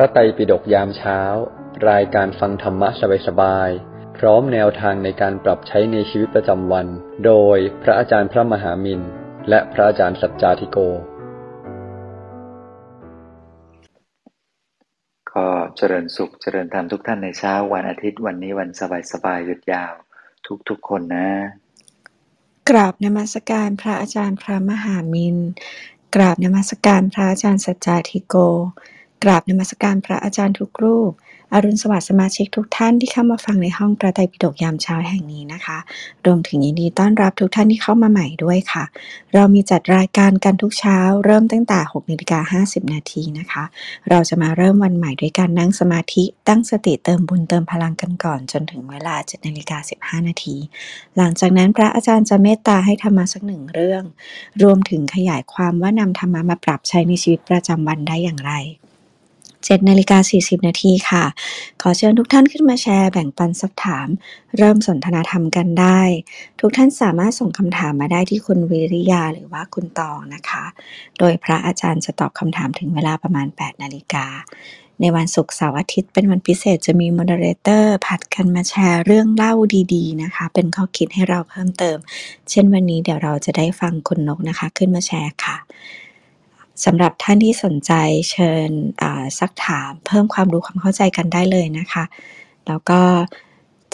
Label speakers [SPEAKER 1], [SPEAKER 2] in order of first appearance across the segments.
[SPEAKER 1] ระไตรปิฎกยามเช้า รายการฟังธรรมะสบายๆ พร้อมแนวทางในการปรับใช้ในชีวิตประจำวัน โดยพระอาจารย์พระมหามินและพระอาจารย์สัจจาธิโก
[SPEAKER 2] ก็เจริญสุขเจริญธรรมทุกท่านในเช้าวันอาทิตย์วันนี้วันสบายๆหยุดยาว ทุกๆคนนะ
[SPEAKER 3] กราบนมัสการพระอาจารย์พระมหามินกราบนมัสการพระอาจารย์สัจจาธิโก กราบนมัสการพระอาจารย์ทุกรูป อรุณสวัสดิ์สมาชิกทุกท่านที่เข้ามาฟังในห้องพระไตรปิฎกยามเช้าแห่งนี้นะคะ รวมถึงยินดีต้อนรับทุกท่านที่เข้ามาใหม่ด้วยค่ะ เรามีจัดรายการกันทุกเช้า เริ่มตั้งแต่6นาฬิกา50 นาทีนะคะ เราจะมาเริ่มวันใหม่ด้วยการนั่งสมาธิ ตั้งสติเติมบุญเติมพลังกันก่อนจนถึงเวลา7นาฬิกา15 นาที หลังจากนั้นพระอาจารย์จะเมตตาให้ธรรมะสักหนึ่งเรื่อง รวมถึงขยายความว่านำธรรมะมาปรับใช้ในชีวิตประจำวันได้อย่างไร 7นาฬิกา40 นาทีค่ะ ขอเชิญทุกท่านขึ้นมาแชร์แบ่งปันสักถาม เริ่มสนทนาธรรมกันได้ ทุกท่านสามารถส่งคำถามมาได้ที่คุณวิริยาหรือว่าคุณตองนะคะ โดยพระอาจารย์จะตอบคำถามถึงเวลาประมาณ 8 นาฬิกา ในวันศุกร์เสาร์อาทิตย์เป็นวันพิเศษจะมีมเดเลเตอร์ผัดกันมาแชร์เรื่องเล่าดีๆนะคะ เป็นข้อคิดให้เราเพิ่มเติม เช่นวันนี้เดี๋ยวเราจะได้ฟังคุณนกนะคะ ขึ้นมาแชร์ค่ะ สำหรับท่านที่สนใจเชิญซักถามเพิ่มความรู้ความเข้าใจกันได้เลยนะคะ แล้วก็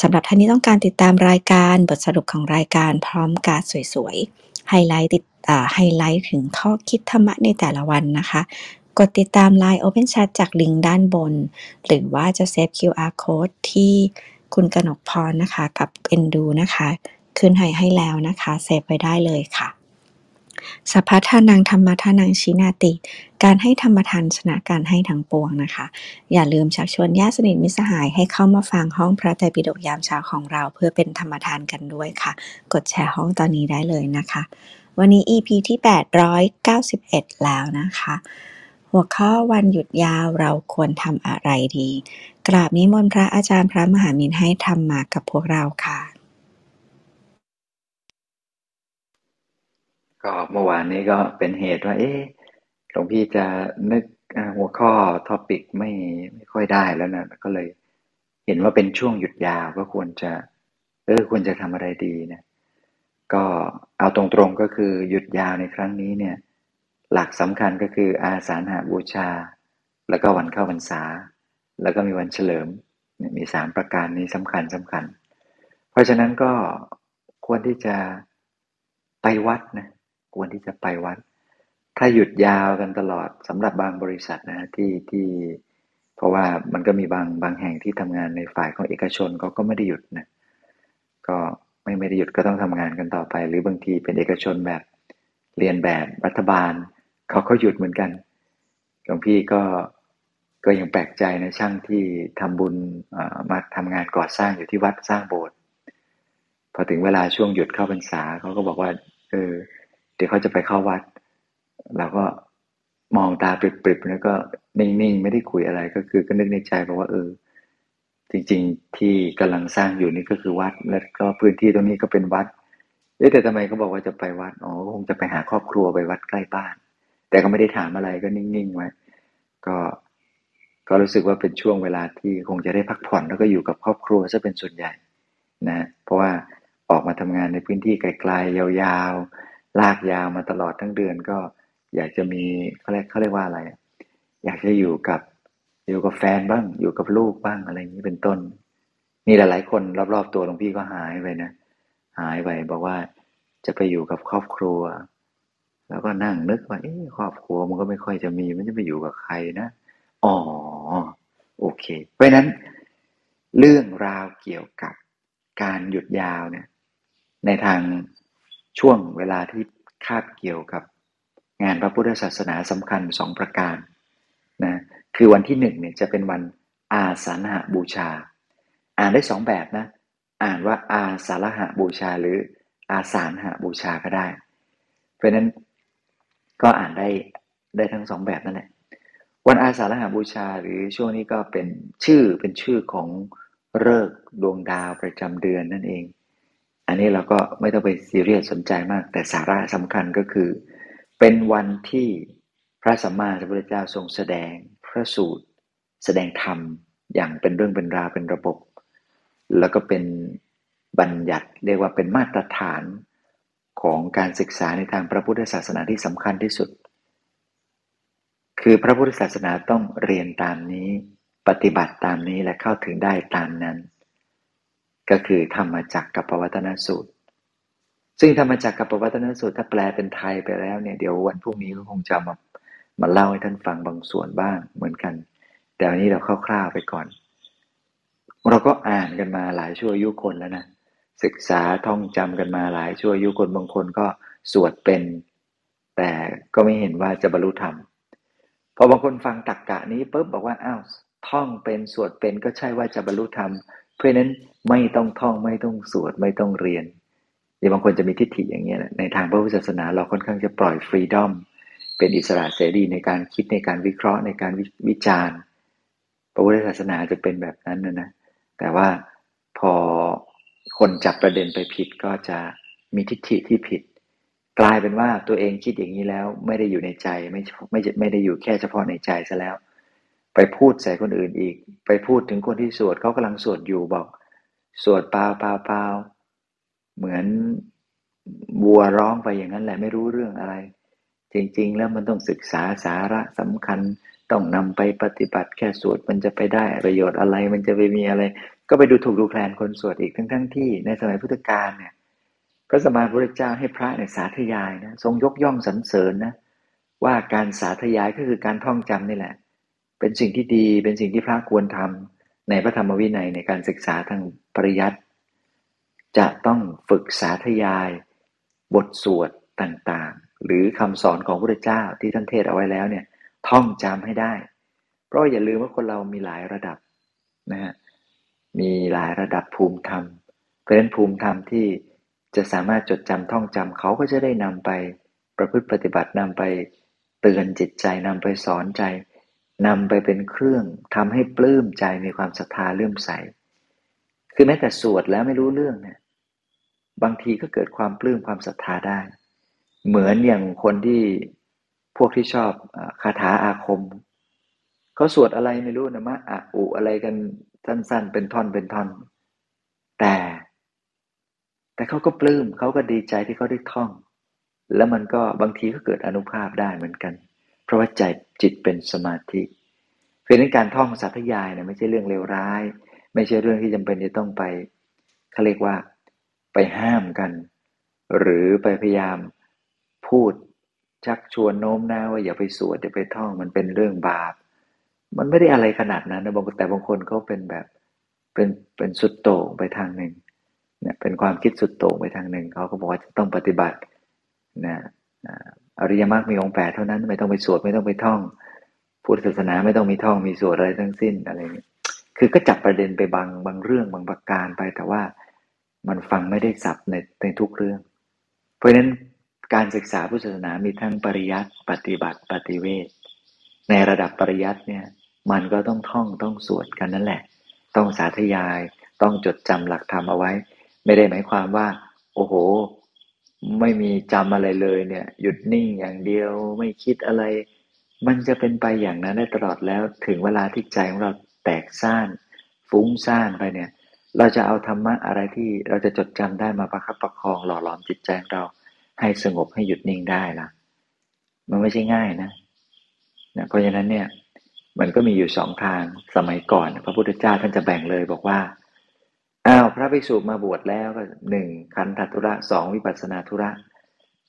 [SPEAKER 3] สำหรับท่านที่ต้องการติดตามรายการบทสรุปของรายการพร้อมการสวยๆไฮไลท์ติดไฮไลท์ถึงข้อคิดธรรมะในแต่ละวันนะคะ กดติดตาม Line Open Chat จากลิงก์ด้านบน หรือว่าจะเซฟ QR Code ที่คุณกนกพรนะคะ กับเอ็นดูนะคะ ขึ้นให้ให้แล้วนะคะ เซฟไว้ได้เลยค่ะ สัพพะทานังธัมมะทานังชินาติ การให้ธรรมทานชนะการให้ทั้งปวงนะคะ อย่าลืมชักชวนญาติสนิทมิสหายให้เข้ามาฟังห้องพระไตรปิฎกยามเช้าของเรา เพื่อเป็นธรรมทานกันด้วยค่ะ กดแชร์ห้องตอนนี้ได้เลยนะคะ วันนี้ EP ที่ 891 แล้วนะคะ หัวข้อวันหยุดยาวเราควรทำอะไรดี กราบนิมนต์พระอาจารย์พระมหามินให้ทำมากับพวกเราค่ะ
[SPEAKER 2] ก็เมื่อวานนี้ก็เป็นเหตุว่า เอ๊ะหลวงพี่จะนึกหัวข้อทอปิกไม่ไม่ค่อยได้แล้วนะก็เลยเห็นว่าเป็นช่วงหยุดยาวก็ควรจะ เออควรจะทำอะไรดีนะก็เอาตรงๆก็คือหยุดยาวในครั้งนี้เนี่ย หลักสำคัญก็คืออาสาฬหบูชา แล้วก็วันเข้าพรรษา แล้วก็มีวันเฉลิมเนี่ยมีสามประการนี้สำคัญสำคัญ เพราะฉะนั้นก็ควรที่จะไปวัดนะ ควรที่จะไปวัด ถ้าหยุดยาวกันตลอดสำหรับบางบริษัทนะที่ที่เพราะว่ามันก็มีบางบางแห่งที่ทำงานในฝ่ายของเอกชนเขาก็ไม่ได้หยุดนะก็ไม่ไม่ได้หยุดก็ต้องทำงานกันต่อไป หรือบางทีเป็นเอกชนแบบเรียนแบบรัฐบาลเขาก็หยุดเหมือนกันหลวงพี่ก็ก็ยังแปลกใจนะช่างที่ทำบุญมาทำงานก่อสร้างอยู่ที่วัดสร้างโบสถ์พอถึงเวลาช่วงหยุดเข้าพรรษาเขาก็บอกว่าเออ เดี๋ยวเขาจะไปเข้าวัด เราก็มองตาปริบๆแล้วก็นิ่งๆ ไม่ได้คุยอะไรก็คือก็นึกในใจบอกว่าเออ จริงๆที่กำลังสร้างอยู่นี่ก็คือวัด แล้วก็พื้นที่ตรงนี้ก็เป็นวัดเอ๊ะแต่ทำไมเขาบอกว่าจะไปวัดอ๋อก็คงจะไปหาครอบครัวไปวัดใกล้บ้าน แต่ก็ไม่ได้ถามอะไรก็นิ่งๆไว้ก็ก็รู้สึกว่าเป็นช่วงเวลาที่คงจะได้พักผ่อนแล้วก็อยู่กับครอบครัวซะเป็นส่วนใหญ่นะเพราะว่าออกมาทำงานในพื้นที่ไกลๆยาว ลากยาวมาตลอดทั้งเดือนก็อยากจะมีเขาเรียกเขาเรียกว่าอะไร อยากจะอยู่กับอยู่กับแฟนบ้าง อยู่กับลูกบ้างอะไรอย่างนี้เป็นต้น มีหลาย ๆ คนรอบๆตัวหลวงพี่ก็หายไปนะหายไปบอกว่าจะไปอยู่กับครอบครัว แล้วก็นั่งนึกว่าเอ๊ครอบครัวมันก็ไม่ค่อยจะมีมันจะไปอยู่กับใครนะอ๋อโอเค เพราะนั้น เรื่องราวเกี่ยวกับการหยุดยาวเนี่ย ในทาง ช่วงเวลาที่คาบเกี่ยวกับงานพระพุทธศาสนาสำคัญสองประการนะคือวันที่หนึ่งเนี่ยจะเป็นวันอาสาฬหบูชา อ่านได้สองแบบนะ อ่านว่าอาสาฬหบูชาหรืออาสาฬหบูชาก็ได้ เพราะนั้นก็อ่านได้ได้ทั้งสองแบบนั่นแหละวันอาสาฬหบูชาหรือช่วงนี้ก็เป็นชื่อเป็นชื่อของฤกษ์ดวงดาวประจำเดือนนั่นเอง อันนี้เราก็ไม่ต้องไปซีเรียสสนใจมาก แต่สาระสำคัญก็คือ เป็นวันที่พระสัมมาสัมพุทธเจ้าทรงแสดงพระสูตร แสดงธรรมอย่างเป็นเรื่องเป็นราวเป็นระบบ แล้วก็เป็นบัญญัติเรียกว่าเป็นมาตรฐานของการศึกษาในทางพระพุทธศาสนาที่สำคัญที่สุด คือพระพุทธศาสนาต้องเรียนตามนี้ ปฏิบัติตามนี้และเข้าถึงได้ตามนั้น ก็คือธรรมจักรกับปวัตนสูตร ซึ่งธรรมจักรกับปวัตนสูตร ถ้าแปลเป็นไทยไปแล้วเนี่ยเดี๋ยววันพรุ่งนี้ก็คงจะมามาเล่าให้ท่านฟังบางส่วนบ้างเหมือนกัน แต่วันนี้เราคร่าวๆไปก่อน เราก็อ่านกันมาหลายชั่วยุคนแล้วนะศึกษาท่องจำกันมาหลายชั่วยุคนบางคนก็สวดเป็น แต่ก็ไม่เห็นว่าจะบรรลุธรรมพอบางคนฟังตักกะนี้ปุ๊บบอกว่าอ้าวท่องเป็นสวดเป็นก็ใช่ว่าจะบรรลุธรรม เพราะนั้นไม่ต้องท่องไม่ต้องสวดไม่ต้องเรียนอย่างบางคนจะมีทิฏฐิอย่างเงี้ยในทางพระพุทธศาสนาเราค่อนข้างจะปล่อยฟรีดอมเป็นอิสระเสรีในการคิดในการวิเคราะห์ในการวิจารณ์ พระพุทธศาสนาจะเป็นแบบนั้นนะนะแต่ว่าพอคนจับประเด็นไปผิดก็จะมีทิฏฐิที่ผิด กลายเป็นว่าตัวเองคิดอย่างนี้แล้วไม่ได้อยู่ในใจไม่ไม่ไม่ได้อยู่แค่เฉพาะในใจซะแล้ว ไปพูดใส่คนอื่นอีก ไปพูดถึงคนที่สวดเขากำลังสวดอยู่บอก สวดเปล่าเปล่าเปล่าเหมือนวัวร้องไปอย่างนั้นแหละไม่รู้เรื่องอะไร จริง ๆ แล้วมันต้องศึกษาสาระสำคัญต้องนำไปปฏิบัติแค่สวดมันจะไปได้ประโยชน์อะไรมันจะไปมีอะไร ก็ไปดูถูกดูแคลนคนสวดอีกทั้งทั้งที่ในสมัยพุทธกาลเนี่ยพระสมมาพุทธเจ้าให้พระเนี่ยสาธยายนะทรงยกย่องสรรเสริญนะว่าการสาธยายก็คือการท่องจำนี่แหละ เป็นสิ่งที่ดีเป็นสิ่งที่พระควรทำในพระธรรมวินัยในการศึกษาทางปริยัติจะต้องฝึกสาธยาย บทสวดต่างๆ หรือคำสอนของพระเจ้าที่ท่านเทศเอาไว้แล้วเนี่ยท่องจำให้ได้ เพราะอย่าลืมว่าคนเรามีหลายระดับนะฮะมีหลายระดับภูมิธรรม เพราะฉะนั้นภูมิธรรมที่จะสามารถจดจำท่องจำเขาก็จะได้นำไปประพฤติปฏิบัตินำไปเตือนจิตใจนำไปสอนใจ นำไปเป็นเครื่องทำให้ปลื้มใจมีความศรัทธาเลื่อมใส คือแม้แต่สวดแล้วไม่รู้เรื่องเนี่ยบางทีก็เกิดความปลื้มความศรัทธาได้ เหมือนอย่างคนที่พวกที่ชอบคาถาอาคมเขาสวดอะไรไม่รู้นะมะอะอุอะไรกันสั้นๆ เป็นท่อนเป็นท่อน แต่ แต่เขาก็ปลื้มเขาก็ดีใจที่เขาได้ท่อง แล้วมันก็บางทีก็เกิดอนุภาพได้เหมือนกัน เพราะว่าใจจิตเป็นสมาธิเพราะนั้นการท่องสัตยายเนี่ยไม่ใช่เรื่องเลวร้าย ไม่ใช่เรื่องที่จำเป็นจะต้องไปเขาเรียกว่าไปห้ามกัน หรือไปพยายามพูดชักชวนโน้มน้าวว่าอย่าไปสวดอย่าไปท่องมันเป็นเรื่องบาป มันไม่ได้อะไรขนาดนั้นนะบางแต่บางคนเขาเป็นแบบเป็นเป็นสุดโต่งไปทางหนึ่งเนี่ยเป็นความคิดสุดโต่งไปทางหนึ่งเขาก็บอกว่าจะต้องปฏิบัตินะ อริยมรรคมีองค์แปดเท่านั้นไม่ต้องไปสวดไม่ต้องไปท่องพุทธศาสนาไม่ต้องมีท่องมีสวดอะไรทั้งสิ้นอะไรเงี้ยคือก็จับประเด็นไปบางบางเรื่องบางประการไปแต่ว่ามันฟังไม่ได้สับในในทุกเรื่อง เพราะฉะนั้นการศึกษาพุทธศาสนามีทั้งปริยัติปฏิบัติปฏิเวทในระดับปริยัติเนี่ยมันก็ต้องท่องต้องสวดกันนั่นแหละ ต้องสาธยายต้องจดจำหลักธรรมเอาไว้ ไม่ได้หมายความว่า โอ้โห ไม่มีจำอะไรเลยเนี่ย หยุดนิ่งอย่างเดียวไม่คิดอะไร มันจะเป็นไปอย่างนั้นได้ตลอดแล้ว ถึงเวลาที่ใจของเราแตกซ่านฟุ้งซ่านไปเนี่ย เราจะเอาธรรมะอะไรที่เราจะจดจำได้มาประคับประคองหล่อหลอมจิตใจของเราให้สงบให้หยุดนิ่งได้ล่ะมันไม่ใช่ง่ายนะนะเพราะฉะนั้นเนี่ยมันก็มีอยู่สองทางสมัยก่อน พระพุทธเจ้าท่านจะแบ่งเลยบอกว่า อ้าวพระภิกษุมาบวชแล้วก็หนึ่งคันธทุระสองวิปัสนาธุระ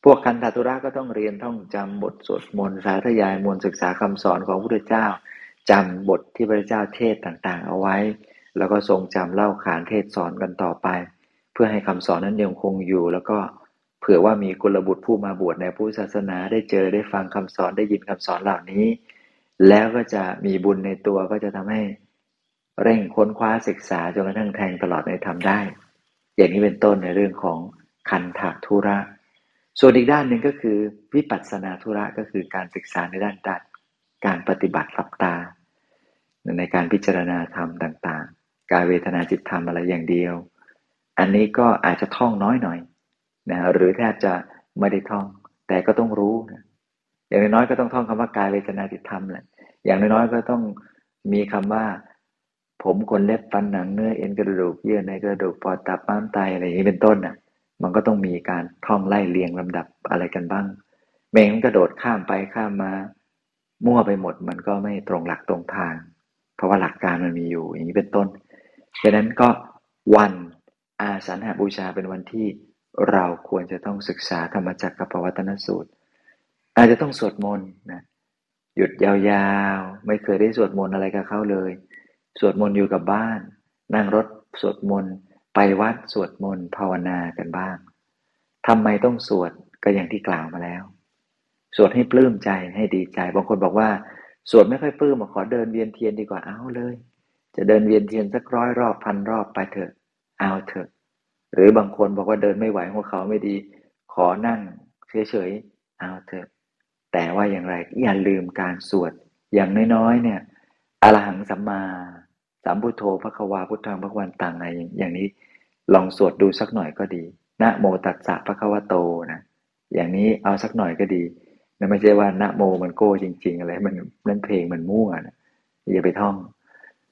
[SPEAKER 2] พวกคันธทุระก็ต้องเรียนท่องจำบทสวดมนต์สาธยายมนต์ศึกษาคำสอนของพระพุทธเจ้าจำบทที่พระเจ้าเทศต่างๆ เอาไว้ แล้วก็ทรงจำเล่าขานเทศสอนกันต่อไป เพื่อให้คำสอนนั้นยังคงอยู่ แล้วก็เผื่อว่ามีกุลบุตรผู้มาบวชในพุทธศาสนาได้เจอได้ฟังคำสอนได้ยินคำสอนเหล่านี้ แล้วก็จะมีบุญในตัวก็จะทำให้ เร่งค้นคว้าศึกษาจนกระทั่งแทงตลอดในธรรมได้ อย่างนี้เป็นต้นในเรื่องของคันถาธุระ ส่วนอีกด้านหนึ่งก็คือ วิปัสสนาธุระก็คือการศึกษาในด้านด้านการปฏิบัติรับตา ในการพิจารณาธรรมต่างๆ การเวทนาจิตธรรมอะไรอย่างเดียว อันนี้ก็อาจจะท่องน้อยหน่อยนะหรือแทบจะไม่ได้ท่อง แต่ก็ต้องรู้นะอย่างน้อยๆก็ต้องท่องคำว่ากายเวทนาจิตธรรมแหละอย่างน้อยๆก็ต้องมีคำว่า ผมขนเล็บฟันหนังเนื้อเอ็นกระดูกเยื่อในกระดูกปอดตับม้ามไตอะไรอย่างนี้เป็นต้นน่ะ มันก็ต้องมีการท่องไล่เรียงลำดับอะไรกันบ้างเมงกระโดดข้ามไปข้ามมา มั่วไปหมดมันก็ไม่ตรงหลักตรงทาง เพราะว่าหลักการมันมีอยู่อย่างนี้เป็นต้นดังนั้นก็วันอาสันหบูชาเป็นวันที่เราควรจะต้องศึกษาธรรมจักรกับปวัตนสูตร อาจจะต้องสวดมนต์นะหยุดยาวๆ ไม่เคยได้สวดมนต์อะไรกับเขาเลย สวดมนต์อยู่กับบ้าน นั่งรถสวดมนต์ไปวัดสวดมนต์ภาวนากันบ้างทำไมต้องสวดก็อย่างที่กล่าวมาแล้ว สวดให้ปลื้มใจให้ดีใจ บางคนบอกว่าสวดไม่ค่อยปลื้มมาขอเดินเวียนเทียนดีกว่าเอาเลย จะเดินเวียนเทียนสักร้อยรอบพันรอบไปเถอะ เอาเถอะ หรือบางคนบอกว่าเดินไม่ไหวหัวเขาไม่ดี ขอนั่งเฉยๆเอาเถอะ แต่ว่าอย่างไรอย่าลืมการสวดอย่างน้อยๆเนี่ยอรหังสัมมา สัมพุทโธพระควาพุทธังพระวันต่างอะไรอย่างนี้ ลองสวดดูสักหน่อยก็ดีนะโมตัสสะพระควโตนะอย่างนี้เอาสักหน่อยก็ดีนะไม่ใช่ว่านะโมมันโก้จริง ๆ อะไรมันนั่นเพลงมันมั่วนะอย่าไปท่อง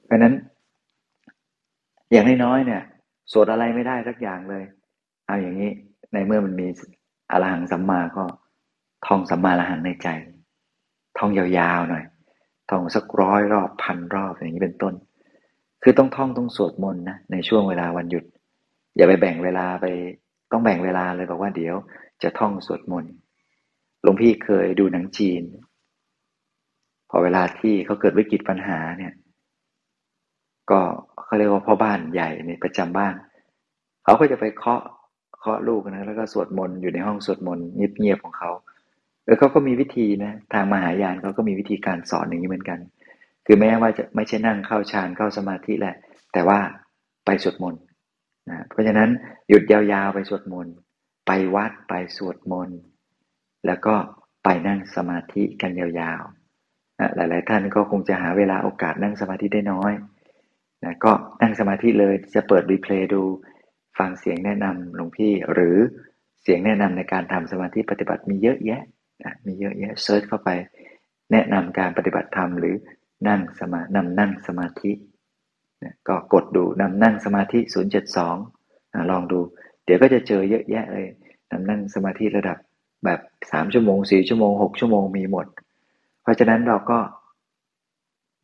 [SPEAKER 2] เพราะนั้น อย่างน้อยๆเนี่ยสวดอะไรไม่ได้สักอย่างเลย เอาอย่างนี้ในเมื่อมันมีอรหังสัมมาก็ท่องสัมมาละหังในใจ ท่องยาวๆหน่อยท่องสักร้อยรอบพันรอบอย่างนี้เป็นต้น คือต้องท่องต้องสวดมนต์นะในช่วงเวลาวันหยุด อย่าไปแบ่งเวลาไปต้องแบ่งเวลาเลยบอกว่าเดี๋ยวจะท่องสวดมนต์หลวงพี่เคยดูหนังจีน พอเวลาที่เขาเกิดวิกฤตปัญหาเนี่ย ก็เขาเรียกว่าพ่อบ้านใหญ่ในประจำบ้านเขาก็จะไปเคาะเคาะลูกนะแล้วก็สวดมนต์อยู่ในห้องสวดมนต์เงียบๆของเขาเออเขาก็มีวิธีนะทางมหายานเขาก็มีวิธีการสอนอย่างนี้เหมือนกัน คือแม้ว่าจะไม่ใช่นั่งเข้าฌานเข้าสมาธิแหละ แต่ว่าไปสวดมนต์นะเพราะฉะนั้นหยุดยาวๆไปสวดมนต์ไปวัดไปสวดมนต์แล้วก็ไปนั่งสมาธิกันยาวๆนะหลายๆท่านก็คงจะหาเวลาโอกาสนั่งสมาธิได้น้อยนะก็นั่งสมาธิเลยจะเปิดรีเพลย์ดูฟังเสียงแนะนำหลวงพี่หรือเสียงแนะนำในการทำสมาธิปฏิบัติมีเยอะแยะนะมีเยอะแยะเซิร์ชเข้าไปแนะนำการปฏิบัติธรรมหรือ นั่งสมานำนั่งสมาธิก็กดดูนำนั่งสมาธิ 072 ลองดู เดี๋ยวก็จะเจอเยอะแยะเลยนำนั่งสมาธิระดับแบบสามชั่วโมงสี่ชั่วโมงหกชั่วโมงมีหมด เพราะฉะนั้นเราก็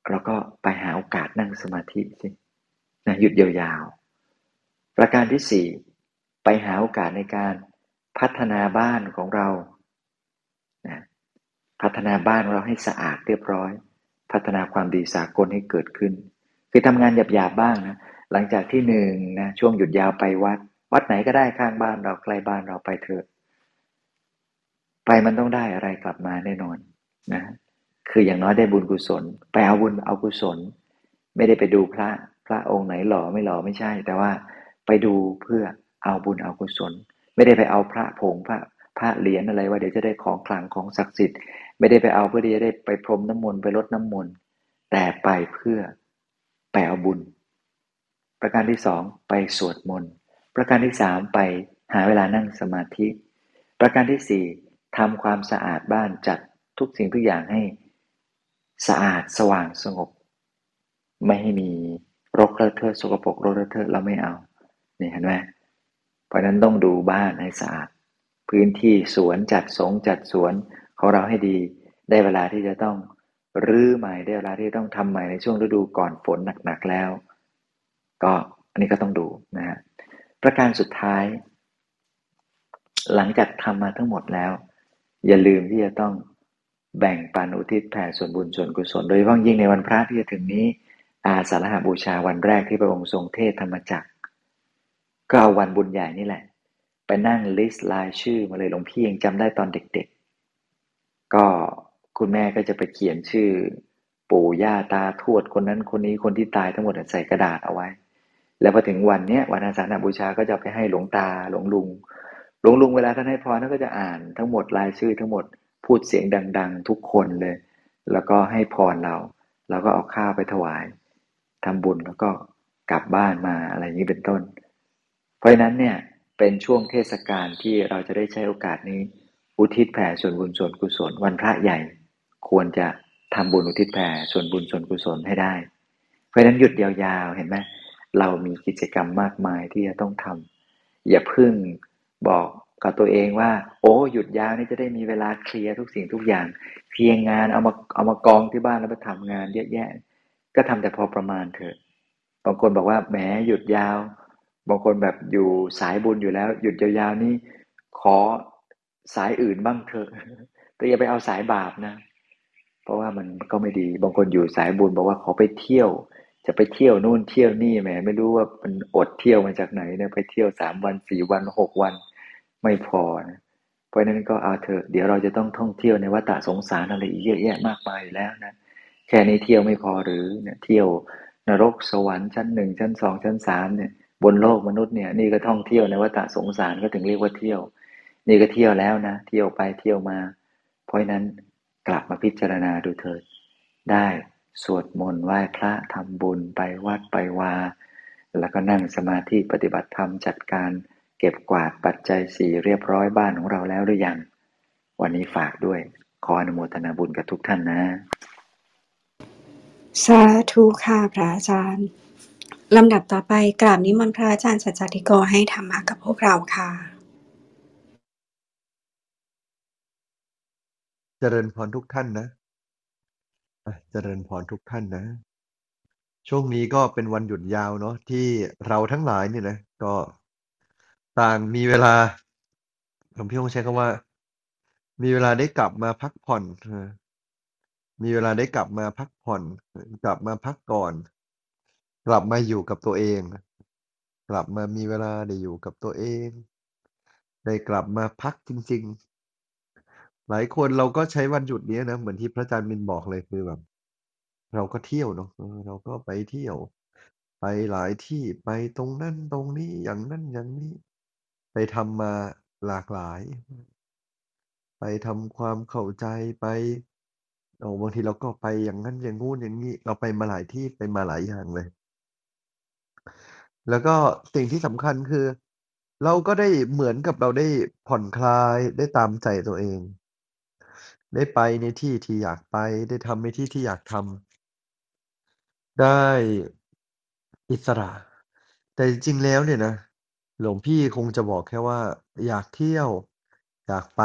[SPEAKER 2] เราก็ไปหาโอกาสนั่งสมาธิสินะหยุดยาวๆ ประการที่สี่ไปหาโอกาสในการพัฒนาบ้านของเรานะพัฒนาบ้านเราให้สะอาดเรียบร้อย พัฒนาความดีสากลให้เกิดขึ้น คือทำงานหยาบๆบ้างนะหลังจากที่หนึ่งนะช่วงหยุดยาวไปวัด วัดไหนก็ได้ข้างบ้านเราใกล้บ้านเราไปเถอะไปมันต้องได้อะไรกลับมาแน่นอนนะคืออย่างน้อยได้บุญกุศล ไปเอาบุญเอากุศล ไม่ได้ไปดูพระพระองค์ไหนหล่อไม่หล่อไม่ใช่ แต่ว่าไปดูเพื่อเอาบุญเอากุศล ไม่ได้ไปเอาพระผงพระ พระเหรียญอะไรว่าเดี๋ยวจะได้ของคลังของศักดิ์สิทธิ์ไม่ได้ไปเอาเพื่อที่จะได้ไปพรมน้ำมนต์ไปลดน้ำมนต์แต่ไปเพื่อไปเอาบุญ ประการที่สองไปสวดมนต์ประการที่สามไปหาเวลานั่งสมาธิ ประการที่สี่ทำความสะอาดบ้านจัดทุกสิ่งทุกอย่างให้ สะอาดสว่างสงบ ไม่ให้มีรกเลอะเทอะสกปรกรกเลอะเทอะเราไม่เอาเนี่เห็นไหมเพราะนั้นต้องดูบ้านให้สะอาด พื้นที่สวนจัดสงจัดสวนของเราให้ดี ได้เวลาที่จะต้องรื้อใหม่ได้เวลาที่ต้องทำใหม่ในช่วงฤดูก่อนฝนหนักๆแล้ว ก็อันนี้ก็ต้องดูนะฮะประการสุดท้าย หลังจากทำมาทั้งหมดแล้ว อย่าลืมที่จะต้องแบ่งปันอุทิศแผ่ส่วนบุญส่วนกุศล โดยเฉพาะยิ่งในวันพระที่จะถึงนี้ อาสาฬหาบูชาวันแรกที่พระองค์ทรงเทศธรรมจักรก็เอาวันบุญใหญ่นี่แหละ ไปนั่งลิสต์รายชื่อมาเลยหลวงพี่ยังจำได้ตอนเด็กๆ ก็คุณแม่ก็จะไปเขียนชื่อ ปู่ย่าตาทวดคนนั้นคนนี้คนที่ตายทั้งหมดใส่กระดาษเอาไว้ แล้วพอถึงวันเนี้ยวันอาสาฬบูชาก็จะไปให้หลวงตาหลวงลุงหลวงลุงเวลาท่านให้พรท่านก็จะอ่านทั้งหมดรายชื่อทั้งหมดพูดเสียงดัง ๆ ทุกคนเลย แล้วก็ให้พรเราเราก็เอาข้าวไปถวายทำบุญแล้วก็กลับบ้านมาอะไรอย่างนี้เป็นต้น เพราะฉะนั้นเนี่ย เป็นช่วงเทศกาลที่เราจะได้ใช้โอกาสนี้ อุทิศแผ่ส่วนบุญส่วนกุศล วันพระใหญ่ ควรจะทำบุญอุทิศแผ่ส่วนบุญส่วนกุศลให้ได้ เพราะฉะนั้นหยุดยาวๆเห็นไหมเรามีกิจกรรมมากมายที่จะต้องทำอย่าพึ่งบอกกับตัวเองว่า โอ้หยุดยาวนี่จะได้มีเวลาเคลียร์ทุกสิ่งทุกอย่างเพียงงานเอามาเอามากองที่บ้านแล้วไปทำงานเยอะแยะ ก็ทำแต่พอประมาณเถอะบางคนบอกว่าแหมหยุดยาว บางคนแบบอยู่สายบุญอยู่แล้ว หยุดยาวๆนี่ขอสายอื่นบ้างเถอะแต่อย่าไปเอาสายบาปนะ เพราะว่ามันก็ไม่ดี บางคนอยู่สายบุญบอกว่าขอไปเที่ยว จะไปเที่ยวนู่นเที่ยวนี่แหมไม่รู้ว่ามันอดเที่ยวมาจากไหนเนี่ยไปเที่ยวสามวันสี่วันหกวันไม่พอนะเพราะนั้นก็เอาเถอะเดี๋ยวเราจะต้องท่องเที่ยวในวัฏสงสารอะไรอีกเยอะแยะมากมายอยู่แล้วนะแค่นี้เที่ยวไม่พอหรือเนี่ยเที่ยวนรกสวรรค์ชั้นหนึ่งชั้นสองชั้นสามเนี่ย บนโลกมนุษย์เนี่ยนี่ก็ท่องเที่ยวในวัฏสงสารก็ถึงเรียกว่าเที่ยว นี่ก็เที่ยวแล้วนะ เที่ยวไปเที่ยวมา เพราะนั้นกลับมาพิจารณาดูเถิด ได้สวดมนต์ไหว้พระทำบุญไปวัดไปวา แล้วก็นั่งสมาธิปฏิบัติธรรมจัดการ เก็บกวาดปัจจัยสี่เรียบร้อยบ้านของเราแล้วหรือยัง วันนี้ฝากด้วย ขออนุโมทนาบุญกับทุกท่านนะ
[SPEAKER 3] สาธุค่ะพระอาจารย์ ลำดับต่อไปกราบนิมนต์พระอาจารย์สัจจติโกให้ธรรมะกับพวกเราค่ะ
[SPEAKER 4] เจริญพรทุกท่านนะอะเจริญพรทุกท่านนะ ช่วงนี้ก็เป็นวันหยุดยาวเนาะที่เราทั้งหลายเนี่ยนะก็ต่างมีเวลาผมพี่คงใช้คำว่า มีเวลาได้กลับมาพักผ่อนมีเวลาได้กลับมาพักผ่อน กลับมาพักก่อน กลับมาอยู่กับตัวเอง กลับมามีเวลาได้อยู่กับตัวเอง ได้กลับมาพักจริง ๆ หลายคนเราก็ใช้วันหยุดนี้นะ เหมือนที่พระอาจารย์มินบอกเลยคือแบบ เราก็เที่ยวเนาะเราก็ไปเที่ยว ไปหลายที่ไปตรงนั้นตรงนี้อย่างนั้นอย่างนี้ ไปทำมาหลากหลาย ไปทำความเข้าใจไปโอ้บางทีเราก็ไปอย่างนั้นอย่างงู้นอย่างนี้ เราไปมาหลายที่ไปมาหลายอย่างเลย แล้วก็สิ่งที่สำคัญคือ เราก็ได้เหมือนกับเราได้ผ่อนคลาย ได้ตามใจตัวเอง ได้ไปในที่ที่อยากไป ได้ทำในที่ที่อยากทำ ได้อิสระ แต่จริง ๆ แล้วเนี่ยนะ หลวงพี่คงจะบอกแค่ว่า อยากเที่ยว อยากไป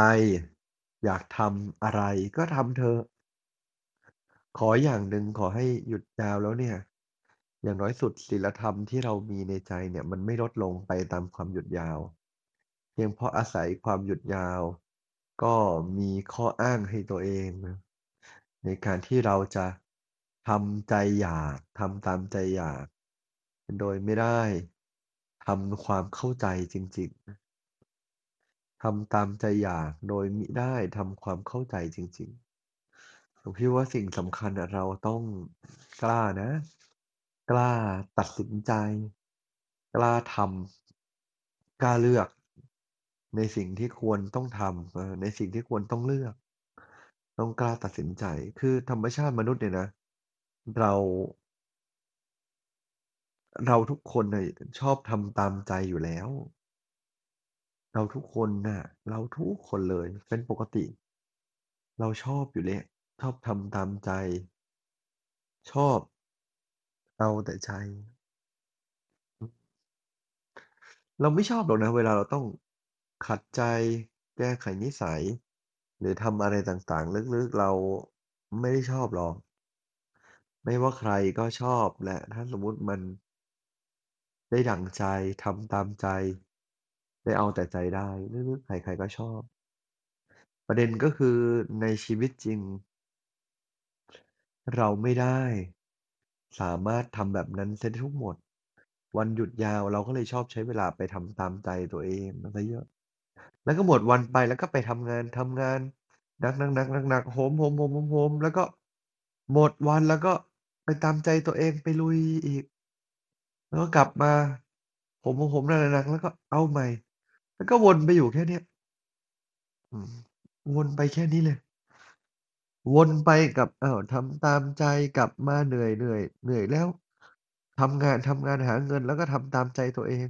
[SPEAKER 4] อยากทำอะไรก็ทำเถอะ ขออย่างหนึ่ง ขอให้หยุดยาวแล้วเนี่ย อย่างน้อยสุดศีลธรรมที่เรามีในใจเนี่ยมันไม่ลดลงไปตามความหยุดยาว เพียงเพราะอาศัยความหยุดยาว ก็มีข้ออ้างให้ตัวเองนะในการที่เราจะทำใจอยากทำตามใจอยาก โดยไม่ได้ทำความเข้าใจจริงๆทำตามใจอยากโดยมิได้ทำความเข้าใจจริงๆผมคิดว่าสิ่งสำคัญเราต้องกล้านะ กล้าตัดสินใจ กล้าทำกล้าเลือก ในสิ่งที่ควรต้องทำในสิ่งที่ควรต้องเลือก ต้องกล้าตัดสินใจ คือธรรมชาติมนุษย์เนี่ยนะ เรา เราทุกคนน่ะชอบทำตามใจอยู่แล้ว เราทุกคนน่ะ เราทุกคนเลยเป็นปกติ เราชอบอยู่แล้วชอบทำตามใจ ชอบ เอาแต่ใจเราไม่ชอบหรอกนะเวลาเราต้องขัดใจ แก้ไขนิสัย หรือทำอะไรต่าง ๆ ลึก ๆ เราไม่ได้ชอบหรอก ไม่ว่าใครก็ชอบแหละ ถ้าสมมุติมัน ได้ดั่งใจ ทำตามใจ ได้เอาแต่ใจได้ ลึก ๆ ใคร ๆ ก็ชอบ ประเด็นก็คือในชีวิตจริง เราไม่ได้ สามารถทำแบบนั้นเสียได้ทุกหมด วันหยุดยาวเราก็เลยชอบใช้เวลาไปทำตามใจตัวเองซะเยอะ แล้วก็หมดวันไปแล้วก็ไปทำงานทำงาน หนักๆๆๆๆโหมๆๆๆๆแล้วก็หมดวันแล้วก็ไปตามใจตัวเองไปลุยอีก แล้วก็กลับมาโหมๆๆหนักๆๆแล้วก็เอาใหม่ แล้วก็วนไปอยู่แค่เนี้ยอืมวนไปแค่นี้เลย วนไปกับ อ้าว ทำตามใจ กลับมาเหนื่อย เหนื่อย เหนื่อยแล้ว ทำงาน ทำงานหาเงิน แล้วก็ทำตามใจตัวเอง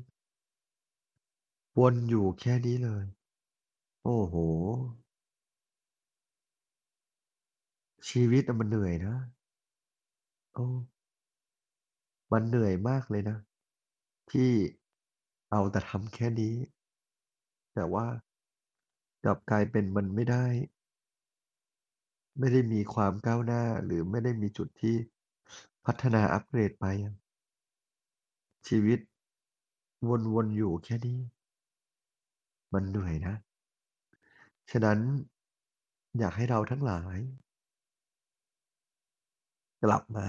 [SPEAKER 4] วนอยู่แค่นี้เลย โอ้โฮ ชีวิตอะมันเหนื่อยนะ เออ มันเหนื่อยมากเลยนะ ที่เอาแต่ทำแค่นี้ แต่ว่ากลับกลายเป็นมันไม่ได้ ไม่ได้มีความก้าวหน้า หรือไม่ได้มีจุดที่พัฒนาอัปเกรดไปอะชีวิตวนๆอยู่แค่นี้ มันเหนื่อยนะ ฉะนั้นอยากให้เราทั้งหลาย กลับมา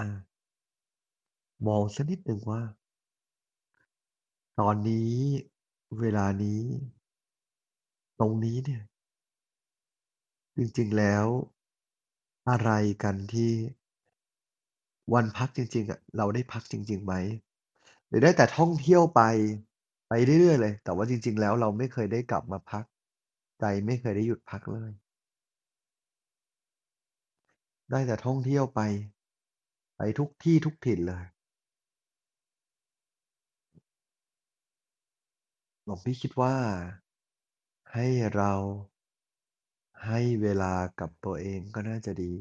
[SPEAKER 4] มองสักนิดหนึ่งว่า ตอนนี้เวลานี้ ตรงนี้เนี่ย จริงๆแล้ว อะไรกันที่ วันพักจริง ๆ อะ เราได้พักจริง ๆ ไหม?หรือได้แต่ท่องเที่ยวไป ไปเรื่อย ๆ เลย แต่ว่าจริง ๆ แล้วเราไม่เคยได้กลับมาพัก ใจไม่เคยได้หยุดพักเลย ได้แต่ท่องเที่ยวไป ไปทุกที่ทุกถิ่นเลย หลวงพี่คิดว่า ให้เรา ให้เวลากับตัวเองก็น่าจะดี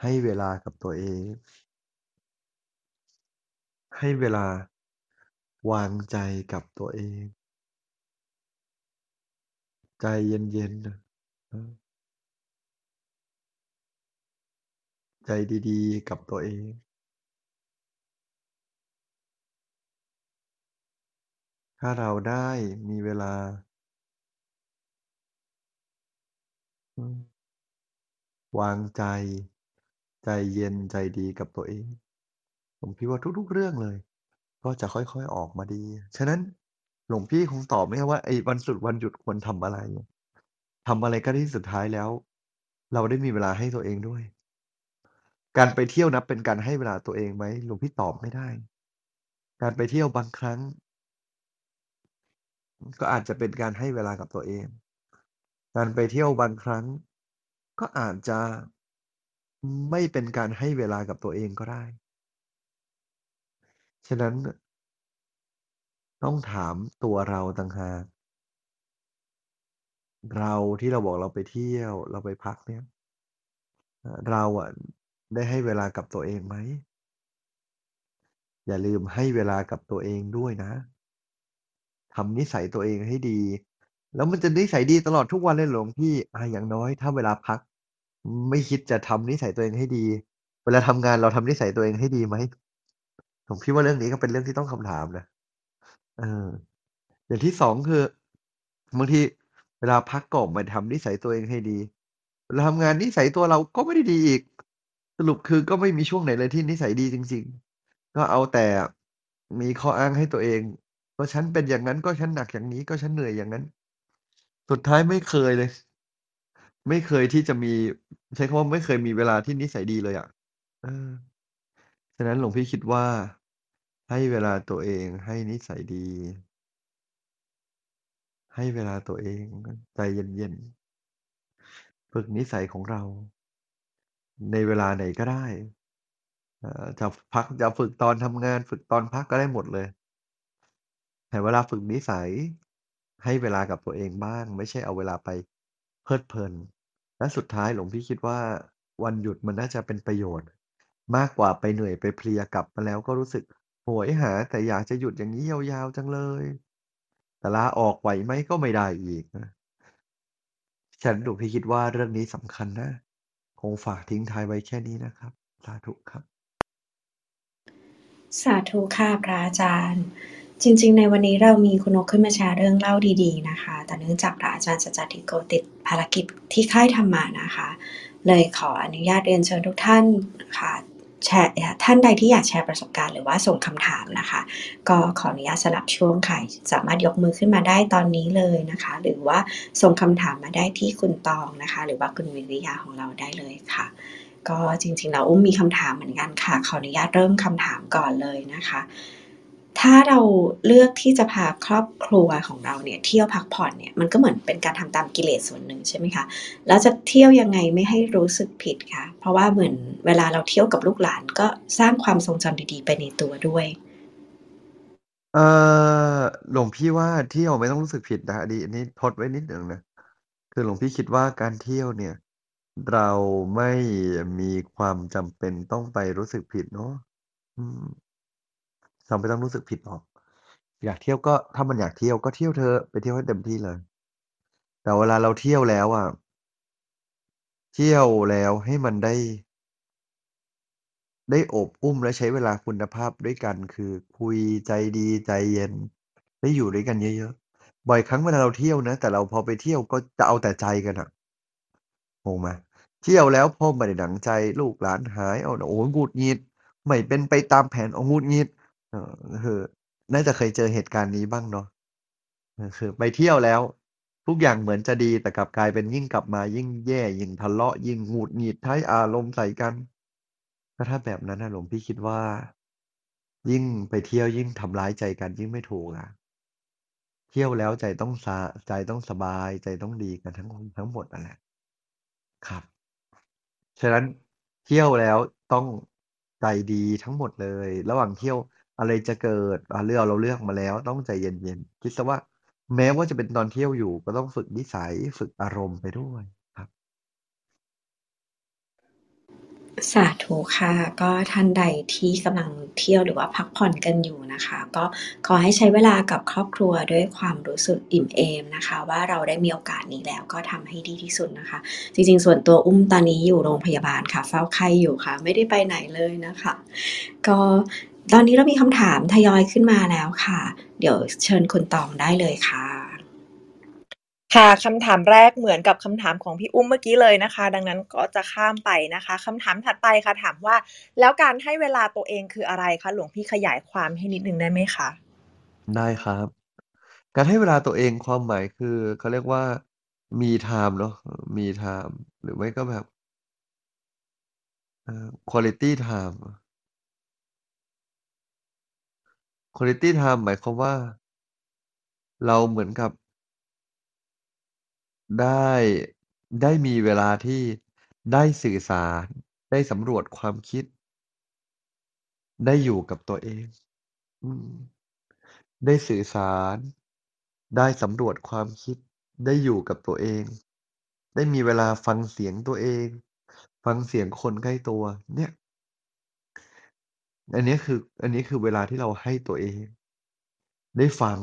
[SPEAKER 4] ให้เวลากับตัวเอง ให้เวลาวางใจกับตัวเอง ใจเย็นๆ ใจดีๆ กับตัวเองถ้าเราได้มีเวลา วางใจ ใจเย็นใจดีกับตัวเอง ผมคิดว่าทุกๆ เรื่องเลย ก็จะค่อยๆ ออกมาดี ฉะนั้นหลวงพี่คงตอบไม่ได้ว่าไอ้วันศุกร์วันหยุดควรทำอะไรทำอะไรก็ที่สุดท้ายแล้ว เราได้มีเวลาให้ตัวเองด้วย การไปเที่ยวนับเป็นการให้เวลาตัวเองไหม?หลวงพี่ตอบไม่ได้ การไปเที่ยวบางครั้ง ก็อาจจะเป็นการให้เวลากับตัวเอง การไปเที่ยวบางครั้ง ก็อาจจะไม่เป็นการให้เวลากับตัวเองก็ได้ ฉะนั้น ต้องถามตัวเราต่างหาก เราที่เราบอกเราไปเที่ยว เราไปพักเนี่ย เอ่อ เราอะได้ให้เวลากับตัวเองไหม?อย่าลืมให้เวลากับตัวเองด้วยนะ ทำนิสัยตัวเองให้ดี แล้วมันจะนิสัยดีตลอดทุกวันเลยหรอหลวงพี่?อาอย่างน้อยถ้าเวลาพัก ไม่คิดจะทำนิสัยตัวเองให้ดี เวลาทำงานเราทำนิสัยตัวเองให้ดีไหม?ผมคิดว่าเรื่องนี้ก็เป็นเรื่องที่ต้องคำถามนะเอออย่างที่2คือบางทีเวลาพักก็ไม่ทำนิสัยตัวเองให้ดีเวลาทำงานนิสัยตัวเราก็ไม่ได้ดีอีก สรุปคือก็ไม่มีช่วงไหนเลยที่นิสัยดีจริง ๆ ก็เอาแต่มีข้ออ้างให้ตัวเอง ก็ฉันเป็นอย่างงั้นก็ฉันหนักอย่างนี้ก็ฉันเหนื่อยอย่างงั้น สุดท้ายไม่เคยเลย ไม่เคยที่จะมี ใช้คำว่าไม่เคยมีเวลาที่นิสัยดีเลยอะ เออ ฉะนั้นหลวงพี่คิดว่า ให้เวลาตัวเอง ให้นิสัยดี ให้เวลาตัวเอง ใจเย็น ๆ ฝึกนิสัยของเรา ในเวลาไหนก็ได้ เอ่อ จะพัก จะฝึกตอนทำงาน ฝึกตอนพักก็ได้หมดเลย แต่เวลาฝึกนิสัย ให้เวลากับตัวเองบ้าง ไม่ใช่เอาเวลาไปเพลิดเพลิน และสุดท้ายหลวงพี่คิดว่า วันหยุดมันน่าจะเป็นประโยชน์ มากกว่าไปเหนื่อยไปเพลียกลับมาแล้วก็รู้สึกโหยหา แต่อยากจะหยุดอย่างงี้ยาวๆจังเลย แต่ลาออกไหวไหม?ก็ไม่ได้อีกนะฉันหลวงพี่คิดว่าเรื่องนี้สำคัญนะ คงฝากทิ้งท้ายไว้แค่นี้นะครับ สาธุครับ
[SPEAKER 3] สาธุค่ะพระอาจารย์ จริงๆ ในวันนี้เรามีคุณนกขึ้นมาแชร์เรื่องเล่าดีๆนะคะ แต่เนื่องจากพระอาจารย์สัจจทิโกติดภารกิจที่ค่ายธรรมะนะคะ เลยขออนุญาตเรียนเชิญทุกท่านค่ะแชร์อ่ท่านใดที่อยากแชร์ประสบการณ์หรือว่าส่งคำถามนะคะ ก็ขออนุญาตสลับช่วงค่ะ สามารถยกมือขึ้นมาได้ตอนนี้เลยนะคะ หรือว่าส่งคำถามมาได้ที่คุณตองนะคะ หรือว่าคุณวิริยาของเราได้เลยค่ะ ก็จริงๆแล้วอุ้มมีคำถามเหมือนกันค่ะ ขออนุญาตเริ่มคำถามก่อนเลยนะคะ ถ้าเราเลือกที่จะพาครอบครัวของเราเนี่ยเที่ยวพักผ่อนเนี่ยมันก็เหมือนเป็นการทำตามกิเลสส่วนหนึ่งใช่ไหมคะ?แล้วจะเที่ยวยังไงไม่ให้รู้สึกผิดคะ?เพราะว่าเหมือนเวลาเราเที่ยวกับลูกหลานก็สร้างความทรงจำดีๆ ไปในตัวด้วย
[SPEAKER 4] เออหลวงพี่ว่าเที่ยวไม่ต้องรู้สึกผิดนะอันนี้อันนี้ทดไว้นิดหนึ่งนะคือหลวงพี่คิดว่าการเที่ยวเนี่ย เราไม่มีความจำเป็นต้องไปรู้สึกผิดเนาะอืม เราไม่ต้องรู้สึกผิดหรอก อยากเที่ยวก็ถ้ามันอยากเที่ยวก็เที่ยวเถอไปเที่ยวให้เต็มที่เลย แต่เวลาเราเที่ยวแล้วอะ เที่ยวแล้วให้มันได้ ได้อบอุ้มและใช้เวลาคุณภาพด้วยกัน คือคุยใจดีใจเย็น ได้อยู่ด้วยกันเยอะๆบ่อยครั้งเวลาเราเที่ยวนะแต่เราพอไปเที่ยวก็จะเอาแต่ใจกันน่ะงงไหมเที่ยวแล้วพอไม่ได้ดั่งใจลูกหลานหายเอ้าโอ้โหงุดหงิดไม่เป็นไปตามแผนอ้างุดหงิด เออคือ น่าจะเคยเจอเหตุการณ์นี้บ้างเนาะเออคือไปเที่ยวแล้ว ทุกอย่างเหมือนจะดีแต่กลับกลายเป็นยิ่งกลับมายิ่งแย่ยิ่งทะเลาะยิ่งหงุดหงิดใช้อารมณ์ใส่กันก็ถ้าแบบนั้นนะหลวงพี่คิดว่า ยิ่งไปเที่ยวยิ่งทำร้ายใจกันยิ่งไม่ถูกอะเที่ยวแล้วใจต้องซาใจต้องสบายใจต้องดีกันทั้งทั้งหมดนั่นแหละครับ ฉะนั้นเที่ยวแล้วต้องใจดีทั้งหมดเลย ระหว่างเที่ยว อะไรจะเกิดอ่าเลือกเราเลือกมาแล้ว ต้องใจเย็นๆคิดเสียว่า แม้ว่าจะเป็นตอนเที่ยวอยู่ ก็ต้องฝึกนิสัยฝึกอารมณ์ไปด้วยครับ
[SPEAKER 3] สาธุค่ะ ก็ท่านใดที่กำลังเที่ยวหรือว่าพักผ่อนกันอยู่นะคะ ก็ขอให้ใช้เวลากับครอบครัวด้วยความรู้สึกอิ่มเอมนะคะ ว่าเราได้มีโอกาสนี้แล้วก็ทำให้ดีที่สุดนะคะ จริงๆ ส่วนตัวอุ้มตอนนี้อยู่โรงพยาบาลค่ะ เฝ้าไข้อยู่ค่ะ ไม่ได้ไปไหนเลยนะคะ ก็ ตอนนี้เรามีคำถามทยอยขึ้นมาแล้วค่ะ เดี๋ยวเชิญคุณตองได้เลยค่ะ
[SPEAKER 5] ค่ะคำถามแรกเหมือนกับคำถามของพี่อุ้มเมื่อกี้เลยนะคะ ดังนั้นก็จะข้ามไปนะคะคำถามถัดไปค่ะถามว่า แล้วการให้เวลาตัวเองคืออะไรคะหลวงพี่ขยายความให้นิดหนึ่งได้ไหมคะ?
[SPEAKER 4] ได้ครับ การให้เวลาตัวเองความหมายคือเขาเรียกว่า me time เนาะเออ me time หรือไม่ก็แบบเออ quality time quality time หมายความว่า เราเหมือนกับ ได้ ได้มีเวลาที่ได้สื่อสาร ได้สำรวจความคิด ได้อยู่กับตัวเอง อืม ได้สื่อสาร ได้สำรวจความคิด ได้อยู่กับตัวเอง ได้มีเวลาฟังเสียงตัวเอง ฟังเสียงคนใกล้ตัว เนี่ย อันนี้คือ อันนี้คือเวลาที่เราให้ตัวเอง ได้ฟัง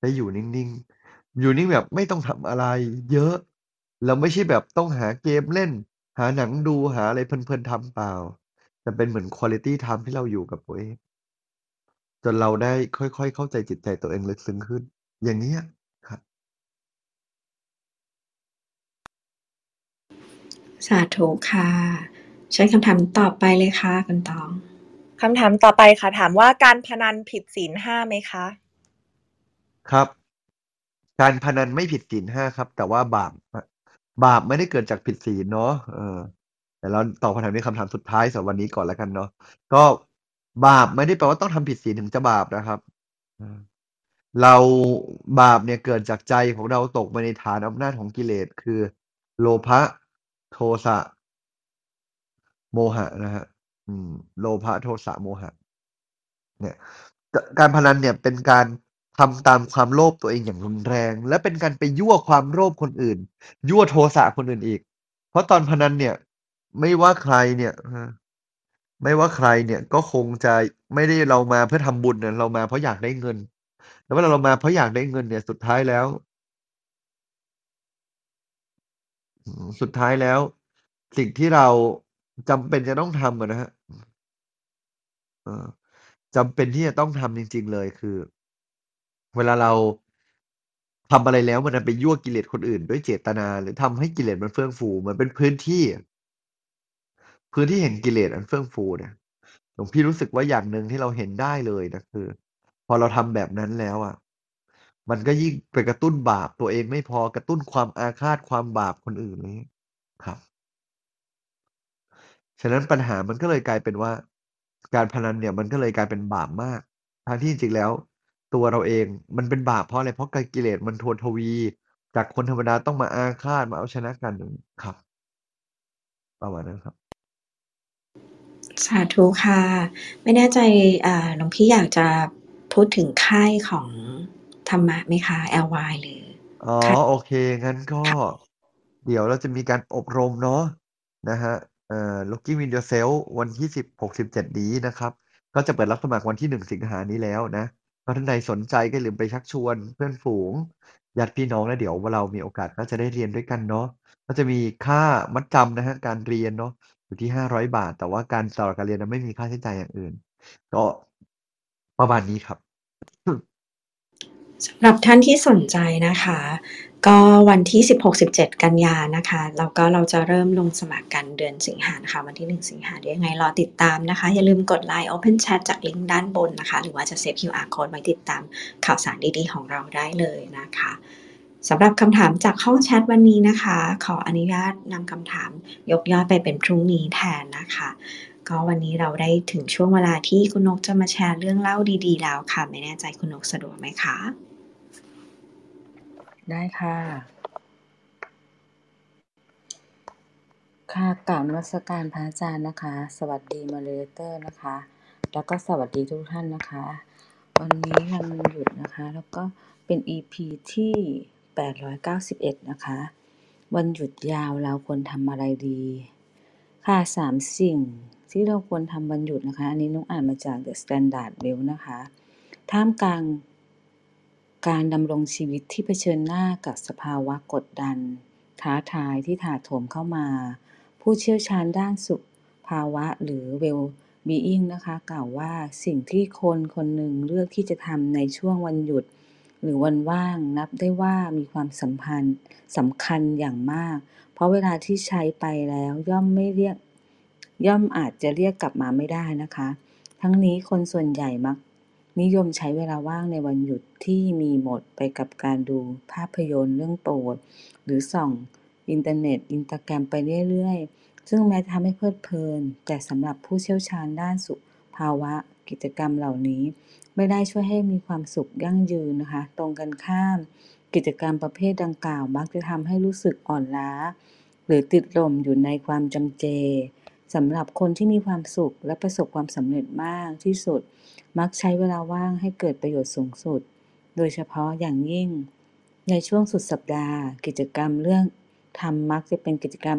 [SPEAKER 4] ได้อยู่นิ่ง ๆ อยู่นิ่งแบบไม่ต้องทำอะไรเยอะแล้วไม่ใช่แบบต้องหาเกมเล่น หาหนังดูหาอะไรเพลิน ๆทำเปล่า แต่เป็นเหมือน quality time ที่เราอยู่กับตัวเอง จนเราได้ค่อย ๆ เข้าใจจิตใจตัวเองลึกซึ้งขึ้น อย่างเงี้ยครับ
[SPEAKER 3] สาธุค่ะเชิญคำถามต่อไปเลยค่ะคุณตอง
[SPEAKER 5] คำถามต่อไปค่ะ ถามว่าการพนันผิดศีล5ไหมคะ?
[SPEAKER 4] ครับ การพนันไม่ผิดศีล5ครับ แต่ว่าบาปบาปไม่ได้เกิดจากผิดศีลเนาะเออเดี๋ยวเราตอบคำถามนี้คำถามสุดท้ายสำหรับวันนี้ก่อนแล้วกันเนาะก็บาปไม่ได้แปลว่าต้องทำผิดศีลถึงจะบาปนะครับเราบาปเนี่ยเกิดจากใจของเราตกไปในฐานอำนาจของกิเลสคือ โลภะโทสะโมหะนะครับ อืม โลภะโทสะโมหะ เนี่ย การพนันเนี่ยเป็นการทำตามความโลภตัวเองอย่างรุนแรง และเป็นการไปยั่วความโลภคนอื่น ยั่วโทสะคนอื่นอีก เพราะตอนพนันเนี่ย ไม่ว่าใครเนี่ยไม่ว่าใครเนี่ยก็คงจะไม่ได้เรามาเพื่อทำบุญน่ะเรามาเพราะอยากได้เงิน แล้วเวลาเรามาเพราะอยากได้เงินเนี่ยสุดท้ายแล้ว สุดท้ายแล้ว สิ่งที่เรา จำเป็นจะต้องทำอะนะครับ เออ จำเป็นที่จะต้องทำจริง ๆ เลย คือ เวลาเราทำอะไรแล้ว มันดันไปยั่วกิเลสคนอื่นด้วยเจตนา หรือทำให้กิเลสมันเฟื่องฟูมือนเป็นพื้นที่ พื้นที่แห่งกิเลสอันเฟื่องฟูเนี่ย หลวงพี่รู้สึกว่า อย่างหนึ่งที่เราเห็นได้เลยนะ คือ พอเราทำแบบนั้นแล้วอะ มันก็ยิ่งไปกระตุ้นบาปตัวเองไม่พอ กระตุ้นความอาฆาต ความบาปคนอื่น ไรงี้ครับ ฉะนั้นปัญหามันก็เลยกลายเป็นว่า การพนันเนี่ยมันก็เลยกลายเป็นบาปมากทั้งที่จริงๆแล้ว ตัวเราเองมันเป็นบาปเพราะอะไรเพราะกากิเลสมันทวนทวี จากคนธรรมดาต้องมาอาฆาตมาเอาชนะกันอย่างงี้ครับประมาณนั้นครับ
[SPEAKER 3] สาธุค่ะ ไม่แน่ใจอ่าหลวงพี่อยากจะพูดถึงค่ายของธรรมะไหมคะ? LY หรือ
[SPEAKER 4] อ๋อ
[SPEAKER 3] ค่าย
[SPEAKER 4] โอเค งั้นก็
[SPEAKER 3] ค่ะ
[SPEAKER 4] เดี๋ยวเราจะมีการอบรมเนาะนะฮะ เอ่อ Looking in Yourself วันที่สิบหกสิบเจ็ดนี้นะครับ ก็จะเปิดรับสมัครวันที่หนึ่งสิงหานี้แล้วนะก็ท่านใดสนใจก็อย่าลืมไปชักชวนเพื่อนฝูงญาติพี่น้องแล้วเดี๋ยวเรามีโอกาสก็จะได้เรียนด้วยกันเนาะก็จะมีค่ามัดจำนะฮะการเรียนเนาะอยู่ที่ห้าร้อยบาท แต่ว่าการตลอการเรียนนั้นไม่มีค่าใช้จ่ายอย่างอื่น ก็ประมาณนี้ครับ
[SPEAKER 3] สำหรับท่านที่สนใจนะคะ ก็วันที่ 16-17 กันยานะคะแล้วก็เราจะเริ่มลงสมัครกันเดือนสิงหานะคะวันที่ 1 สิงหาดี๋ยวยังไงรอติดตามนะคะ อย่าลืมกดไลน์ Open Chat จากลิงก์ด้านบนนะคะ หรือว่าจะเซฟ QR Code ไว้ติดตามข่าวสารดีๆ ของเราได้เลยนะคะสำหรับคำถามจากห้องแชทวันนี้นะคะ ขออนุญาตนำคำถามยกยอดไปเป็นพรุ่งนี้แทนนะคะก็วันนี้เราได้ถึงช่วงเวลาที่คุณนกจะมาแชร์เรื่องเล่าดีๆแล้วค่ะ ไม่แน่ใจคุณนกสะดวกไหมคะ
[SPEAKER 6] ได้ค่ะ ค่ะกราบนมัสการพระอาจารย์นะคะ สวัสดี moderator นะคะ แล้วก็สวัสดีทุกท่านนะคะ วันนี้วันหยุดนะคะ แล้วก็เป็น EP ที่ 891 นะคะ วันหยุดยาวเราควรทำอะไรดี ค่ะสามสิ่งที่เราควรทำวันหยุดนะคะ อันนี้นุกอ่านมาจาก The Standard Well นะคะ ท่ามกลาง การดำรงชีวิตที่เผชิญหน้ากับสภาวะกดดัน ท้าทายที่ถาโถมเข้ามา ผู้เชี่ยวชาญด้านสุขภาวะหรือ well being นะคะกล่าวว่าสิ่งที่คนคนหนึ่งเลือกที่จะทำในช่วงวันหยุด หรือวันว่างนับได้ว่ามีความสัมพันธ์สำคัญอย่างมาก เพราะเวลาที่ใช้ไปแล้วย่อมไม่เรียกย่อมอาจจะเรียกกลับมาไม่ได้นะคะ ทั้งนี้คนส่วนใหญ่มัก นิยมใช้เวลาว่างในวันหยุดที่มีหมดไปกับการดูภาพยนตร์เรื่องโปรด หรือส่องอินเทอร์เน็ต อินสตาแกรมไปเรื่อย ๆ ซึ่งแม้จะทำให้เพลิดเพลิน แต่สำหรับผู้เชี่ยวชาญด้านสุขภาวะกิจกรรมเหล่านี้ ไม่ได้ช่วยให้มีความสุขยั่งยืนนะคะ ตรงกันข้าม กิจกรรมประเภทดังกล่าว มักจะทำให้รู้สึกอ่อนล้า หรือติดลมอยู่ในความจำเจ สำหรับคนที่มีความสุขและประสบความสำเร็จมากที่สุด มักใช้เวลาว่างให้เกิดประโยชน์สูงสุด โดยเฉพาะอย่างยิ่ง ในช่วงสุดสัปดาห์ กิจกรรมเรื่องทำมักจะเป็นกิจกรรม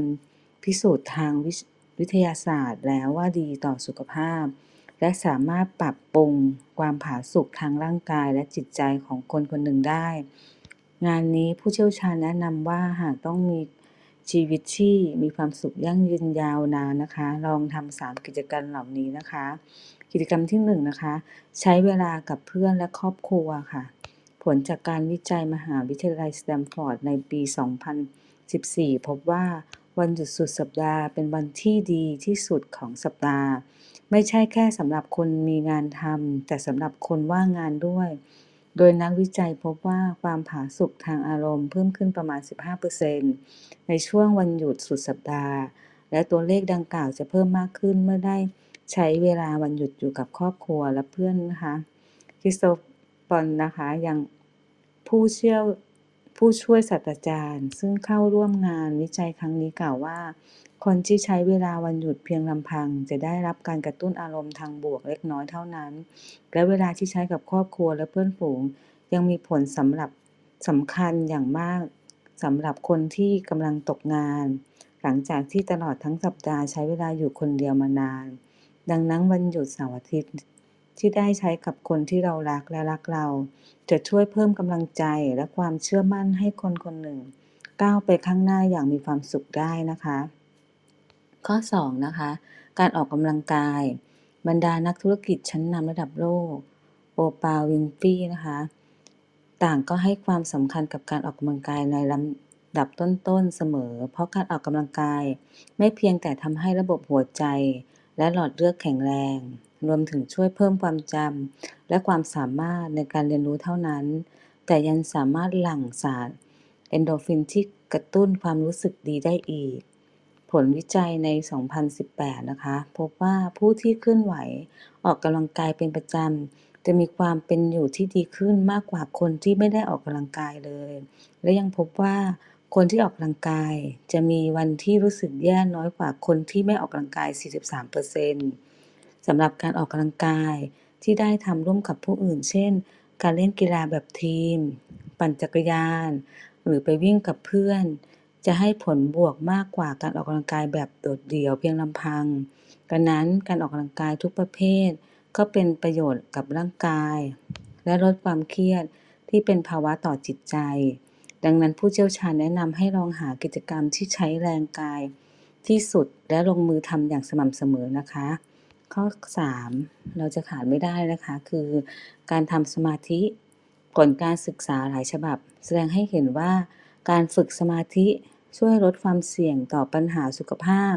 [SPEAKER 6] พิสูจน์ทางวิวิทยาศาสตร์แล้วว่าดีต่อสุขภาพ และสามารถปรับปรุงความผาสุกทางร่างกายและจิตใจของคนคนหนึ่งได้ งานนี้ผู้เชี่ยวชาญแนะนำว่าหากต้องมี ชีวิตที่มีความสุขยั่งยืนยาวนานนะคะ ลองทำสามกิจกรรมเหล่านี้นะคะ กิจกรรมที่หนึ่งนะคะ ใช้เวลากับเพื่อนและครอบครัวค่ะ ผลจากการวิจัยมหาวิทยาลัยสแตมฟอร์ดในปี 2014 พบว่าวันหยุดสุดสัปดาห์เป็นวันที่ดีที่สุดของสัปดาห์ ไม่ใช่แค่สำหรับคนมีงานทำแต่สำหรับคนว่างงานด้วย โดยนักวิจัยพบว่าความผาสุกทางอารมณ์เพิ่มขึ้นประมาณ 15%ในช่วงวันหยุดสุดสัปดาห์ และตัวเลขดังกล่าวจะเพิ่มมากขึ้นเมื่อได้ใช้เวลาวันหยุดอยู่กับครอบครัวและเพื่อนนะคะคริสโตฟอนนะคะยังผู้เชี่ยวผู้ช่วยศาสตราจารย์ ซึ่งเข้าร่วมงานวิจัยครั้งนี้กล่าวว่า คนที่ใช้เวลาวันหยุดเพียงลำพังจะได้รับการกระตุ้นอารมณ์ทางบวกเล็กน้อยเท่านั้น และเวลาที่ใช้กับครอบครัวและเพื่อนฝูงยังมีผลสำหรับสำคัญอย่างมากสำหรับคนที่กำลังตกงาน หลังจากที่ตลอดทั้งสัปดาห์ใช้เวลาอยู่คนเดียวมานาน ดังนั้นวันหยุดเสาร์อาทิตย์ที่ได้ใช้กับคนที่เรารักและรักเรา จะช่วยเพิ่มกำลังใจและความเชื่อมั่นให้คนคนหนึ่ง ก้าวไปข้างหน้าอย่างมีความสุขได้นะคะ ข้อ2นะคะการออกกำลังกาย บรรดานักธุรกิจชั้นนำระดับโลก โอปาวินฟรีนะคะ ต่างก็ให้ความสำคัญกับการออกกำลังกายในลำดับต้นๆเสมอ เพราะการออกกำลังกาย ไม่เพียงแต่ทำให้ระบบหัวใจ และหลอดเลือดแข็งแรง รวมถึงช่วยเพิ่มความจำและความสามารถในการเรียนรู้เท่านั้น แต่ยังสามารถหลั่งสารเอนโดฟินที่กระตุ้นความรู้สึกดีได้อีก ผลวิจัยใน 2018 นะคะ พบว่าผู้ที่เคลื่อนไหวออกกำลังกายเป็นประจำ จะมีความเป็นอยู่ที่ดีขึ้นมากกว่าคนที่ไม่ได้ออกกำลังกายเลย และยังพบว่าคนที่ออกกำลังกาย จะมีวันที่รู้สึกแย่น้อยกว่าคนที่ไม่ออกกำลังกาย 43%สำหรับการออกกำลังกายที่ได้ทำร่วมกับผู้อื่น เช่น การเล่นกีฬาแบบทีม ปั่นจักรยาน หรือไปวิ่งกับเพื่อน จะให้ผลบวกมากกว่าการออกกำลังกายแบบโดดเดี่ยวเพียงลำพัง ดังนั้นการออกกำลังกายทุกประเภท ก็เป็นประโยชน์กับร่างกาย และลดความเครียดที่เป็นภาวะต่อจิตใจ ดังนั้นผู้เชี่ยวชาญแนะนำให้ลองหากิจกรรมที่ใช้แรงกายที่สุดและลงมือทำอย่างสม่ำเสมอนะคะ ข้อ 3 เราจะขาดไม่ได้นะคะ คือการทำสมาธิผลการศึกษาหลายฉบับ แสดงให้เห็นว่า การฝึกสมาธิช่วยลดความเสี่ยงต่อปัญหาสุขภาพ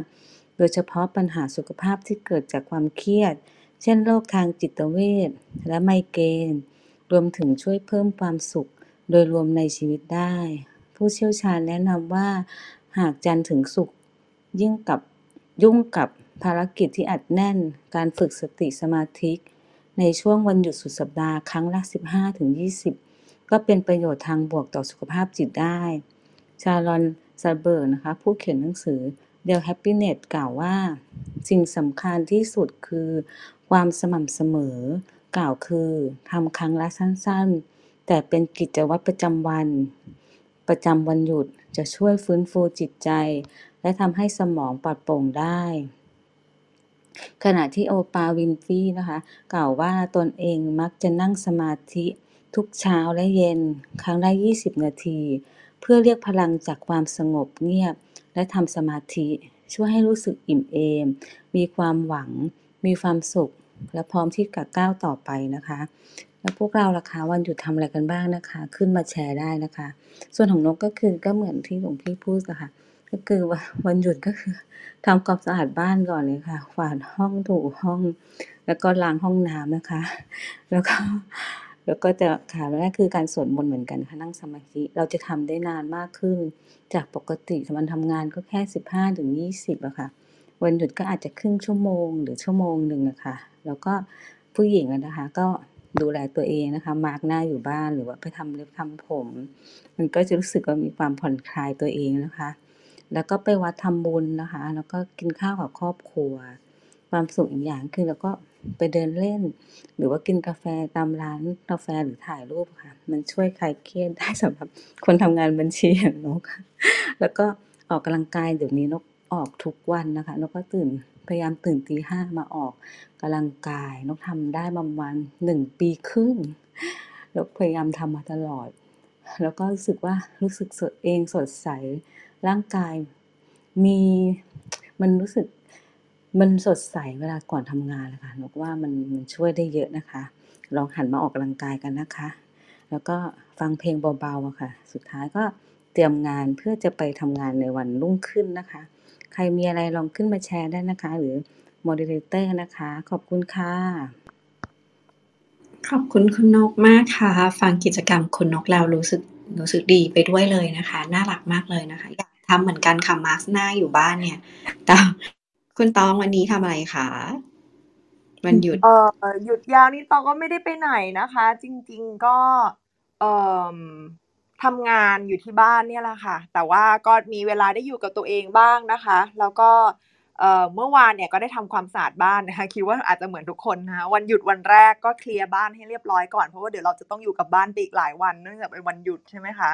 [SPEAKER 6] โดยเฉพาะปัญหาสุขภาพที่เกิดจากความเครียด เช่นโรคทางจิตเวชและไมเกรนรวมถึงช่วยเพิ่มความสุขโดยรวมในชีวิตได้ ผู้เชี่ยวชาญแนะนำว่า หากจันทร์ถึงศุกร์ยิ่งกับยุ่งกับภารกิจที่อัดแน่น การฝึกสติสมาธิในช่วงวันหยุดสุดสัปดาห์ครั้งละ 15-20 ก็เป็นประโยชน์ทางบวกต่อสุขภาพจิตได้ ชาลอนซาเบิร์กนะคะ ผู้เขียนหนังสือ The Happiness กล่าวว่า สิ่งสำคัญที่สุดคือ ความสม่ำเสมอ กล่าวคือทำครั้งละสั้นๆ แต่เป็นกิจวัตรประจำวัน ประจำวันหยุดจะช่วยฟื้นฟูจิตใจ และทำให้สมองปลอดโปร่งได้ขณะที่โอปาห์วินฟีนะคะ กล่าวว่าตนเองมักจะนั่งสมาธิ ทุกเช้าและเย็น ครั้งละ 20 นาที เพื่อเรียกพลังจากความสงบเงียบ และทำสมาธิ ช่วยให้รู้สึกอิ่มเอม มีความหวัง มีความสุข และพร้อมที่จะก้าวต่อไปนะคะ แล้วพวกเราล่ะคะวันหยุดทำอะไรกันบ้างนะคะ ขึ้นมาแชร์ได้นะคะ ส่วนของนกก็คือก็เหมือนที่หลวงพี่พูดอะคะก็คือว่าวันหยุดก็คือทำความสะอาดบ้านก่อนเลยค่ะกวาดห้องถูห้อง แล้วก็ล้างห้องน้ำนะคะ แล้วก็ แล้วก็จะค่ะแรกคือการสวดมนต์เหมือนกันค่ะนั่งสมาธิเราจะทำได้นานมากขึ้น จากปกติวันทำงานก็แค่สิบห้าถึงยี่สิบอะค่ะ วันหยุดก็อาจจะครึ่งชั่วโมงหรือชั่วโมงหนึ่งอะค่ะ แล้วก็ผู้หญิงนะคะ ก็ดูแลตัวเองนะคะมาร์กหน้าอยู่บ้านหรือว่าไปทำเล็บทำผม มันก็จะรู้สึกว่ามีความผ่อนคลายตัวเองนะคะ แล้วก็ไปวัดทำบุญนะคะ แล้วก็กินข้าวกับครอบครัว ความสุขอีกอย่างคือเราก็ ไปเดินเล่น หรือว่ากินกาแฟตามร้านกาแฟหรือถ่ายรูปค่ะ มันช่วยคลายเครียดได้สำหรับคนทำงานบัญชีอย่างนกค่ะแล้วก็ออกกำลังกายเดี๋ยวนี้นกออกทุกวันนะคะนกก็ตื่นพยายามตื่นตีห้ามาออกกำลังกายนกทำได้ประมาณหนึ่งปีครึ่งนกพยายามทำมาตลอด แล้วก็รู้สึกว่ารู้สึกสดเองสดใสร่างกายมีมันรู้สึก มันสดใสเวลาก่อนทำงานนะคะนกว่ามันมันช่วยได้เยอะนะคะ ลองหันมาออกกำลังกายกันนะคะ แล้วก็ฟังเพลงเบาๆอะค่ะ สุดท้ายก็เตรียมงานเพื่อจะไปทำงานในวันรุ่งขึ้นนะคะ ใครมีอะไรลองขึ้นมาแชร์ได้นะคะ หรือ moderator นะคะ ขอบคุณค่ะ
[SPEAKER 3] ขอบคุณคุณนกมากค่ะ ฟังกิจกรรมคุณนกแล้วรู้สึกรู้สึกดีไปด้วยเลยนะคะ น่ารักมากเลยนะคะอยากทำเหมือนกันค่ะมาร์กหน้าอยู่บ้านเนี่ยแต่ คุณตองวันนี้ทำอะไรคะ วันหยุด
[SPEAKER 5] เออหยุดยาวนี่ตองก็ไม่ได้ไปไหนนะคะ จริงๆก็เอ่อทำงานอยู่ที่บ้านเนี่ยแหละค่ะ แต่ว่าก็มีเวลาได้อยู่กับตัวเองบ้างนะคะ แล้วก็เอ่อเมื่อวานเนี่ยก็ได้ทำความสะอาดบ้านนะคะ คิดว่าอาจจะเหมือนทุกคนนะคะวันหยุดวันแรกก็เคลียร์บ้านให้เรียบร้อยก่อนเพราะว่าเดี๋ยวเราจะต้องอยู่กับบ้านไปอีกหลายวันเนื่องจากเป็นวันหยุดใช่ไหมคะ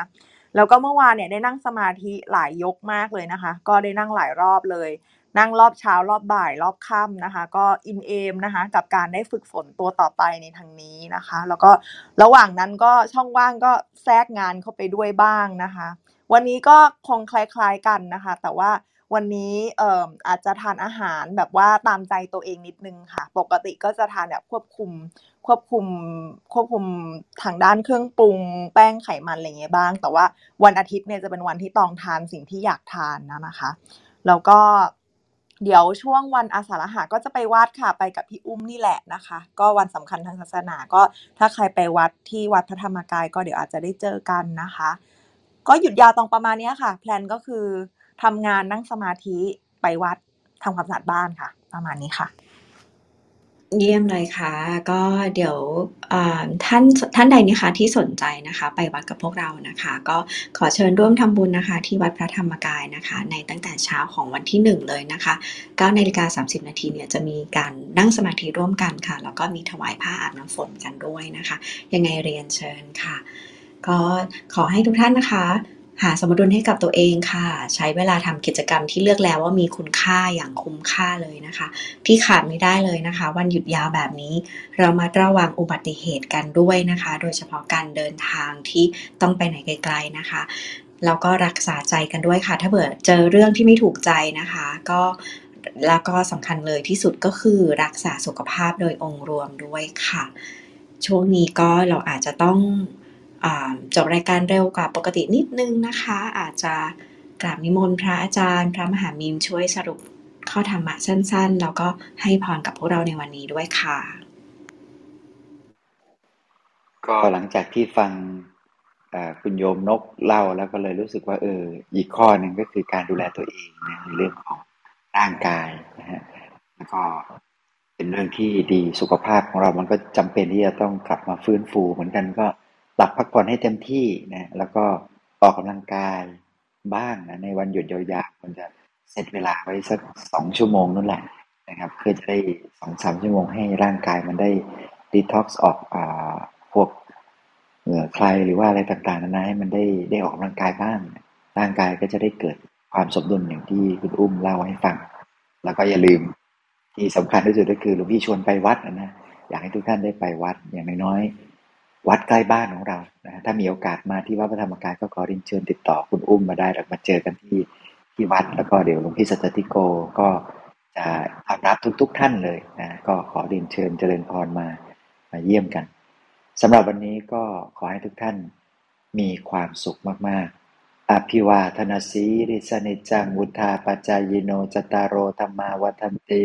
[SPEAKER 5] แล้วก็เมื่อวานเนี่ยได้นั่งสมาธิหลายยกมากเลยนะคะ ก็ได้นั่งหลายรอบเลย นั่งรอบเช้ารอบบ่ายรอบค่ำนะคะ ก็อินเอมนะคะกับการได้ฝึกฝนตัวต่อไปในทางนี้นะคะ แล้วก็ระหว่างนั้นก็ช่องว่างก็แทรกงานเข้าไปด้วยบ้างนะคะ วันนี้ก็คงคล้ายๆกันนะคะ แต่ว่าวันนี้เอ่ออาจจะทานอาหารแบบว่าตามใจตัวเองนิดนึงค่ะ ปกติก็จะทานแบบควบคุมควบคุมควบคุมทางด้านเครื่องปรุง แป้งไขมันอะไรเงี้ยบ้าง แต่ว่าวันอาทิตย์เนี่ยจะเป็นวันที่ตองทานสิ่งที่อยากทานนะนะคะ แล้วก็ เดี๋ยวช่วงวันอาสาฬหะก็จะไปวัดค่ะ ไปกับพี่อุ้มนี่แหละนะคะ ก็วันสำคัญทางศาสนาก็ถ้าใครไปวัดที่วัดพระธรรมกาย ก็เดี๋ยวอาจจะได้เจอกันนะคะ ก็หยุดยาวตรงประมาณนี้ค่ะ แพลนก็คือทำงานนั่งสมาธิไปวัดทำความสะอาดบ้านค่ะ ประมาณนี้ค่ะ
[SPEAKER 3] เยี่ยมเลยค่ะ ก็เดี๋ยว อ่า ท่าน ท่านใดนะคะที่สนใจนะคะ ไปวัดกับพวกเรานะคะ ก็ขอเชิญร่วมทำบุญนะคะ ที่วัดพระธรรมกายนะคะ ในตั้งแต่เช้าของวันที่หนึ่งเลยนะคะ9นาฬิกา30 นาทีเนี่ยจะมีการนั่งสมาธิร่วมกันค่ะ แล้วก็มีถวายผ้าอาบน้ำฝนกันด้วยนะคะ ยังไงเรียนเชิญค่ะ ก็ขอให้ทุกท่านนะคะ หาสมดุลให้กับตัวเองค่ะ ใช้เวลาทำกิจกรรมที่เลือกแล้วว่ามีคุณค่าอย่างคุ้มค่าเลยนะคะ ที่ขาดไม่ได้เลยนะคะ วันหยุดยาวแบบนี้ เรามาระวังอุบัติเหตุกันด้วยนะคะ โดยเฉพาะการเดินทางที่ต้องไปไหนไกล ๆนะคะแล้วก็รักษาใจกันด้วยค่ะ ถ้าเบื่อเจอเรื่องที่ไม่ถูกใจนะคะ ก็แล้วก็สำคัญเลยที่สุดก็คือรักษาสุขภาพโดยองค์รวมด้วยค่ะ ช่วงนี้ก็เราอาจจะต้อง จบรายการเร็วกว่าปกตินิดนึงนะคะ อาจจะกราบนิมนต์พระอาจารย์ พระมหามิมช่วยสรุปข้อธรรมะสั้นๆ แล้วก็ให้พรกับพวกเราในวันนี้ด้วยค่ะ
[SPEAKER 2] ก็หลังจากที่ฟังคุณโยมนกเล่าแล้วก็เลยรู้สึกว่าเอออีกข้อหนึ่งก็คือการดูแลตัวเองนะในเรื่องของร่างกายนะฮะแล้วก็เป็นเรื่องที่ดีสุขภาพของเรามันก็จำเป็นที่จะต้องกลับมาฟื้นฟูเหมือนกันก็ หลับพักผ่อนให้เต็มที่นะแล้วก็ออกกำลังกายบ้างนะในวันหยุดยาวๆมันจะเซตเวลาไว้สักสองชั่วโมงนั่นแหละนะครับเพื่อจะได้สองสามชั่วโมงให้ร่างกายมันได้ดีท็อกซ์ออกอ่าพวกเหงื่อไคลหรือว่าอะไรต่างๆนานาให้มันได้ได้ออกกำลังกายบ้าง ร่างกายก็จะได้เกิดความสมดุลอย่างที่คุณอุ้มเล่าให้ฟัง แล้วก็อย่าลืมที่สำคัญที่สุดก็คือหลวงพี่ชวนไปวัดนะ อยากให้ทุกท่านได้ไปวัดอย่างน้อยๆ วัดใกล้บ้านของเรานะถ้ามีโอกาสมาที่วัดพระธรรมกายก็ขอรียนเชิญติดต่อคุณอุ้มมาได้หรือมาเจอกันที่ที่วัดแล้วก็เดี๋ยวหลวงพี่สัจติโกก็จะต้อนรับทุกๆทท่านเลยนะก็ขอเรียนเชิญเจริญพรมามาเยี่ยมกันสำหรับวันนี้ก็ขอให้ทุกท่านมีความสุขมากๆอภิวาทนาสีริสนิจังวุธาปจายโนจตารโรธรรมาวัฒนติ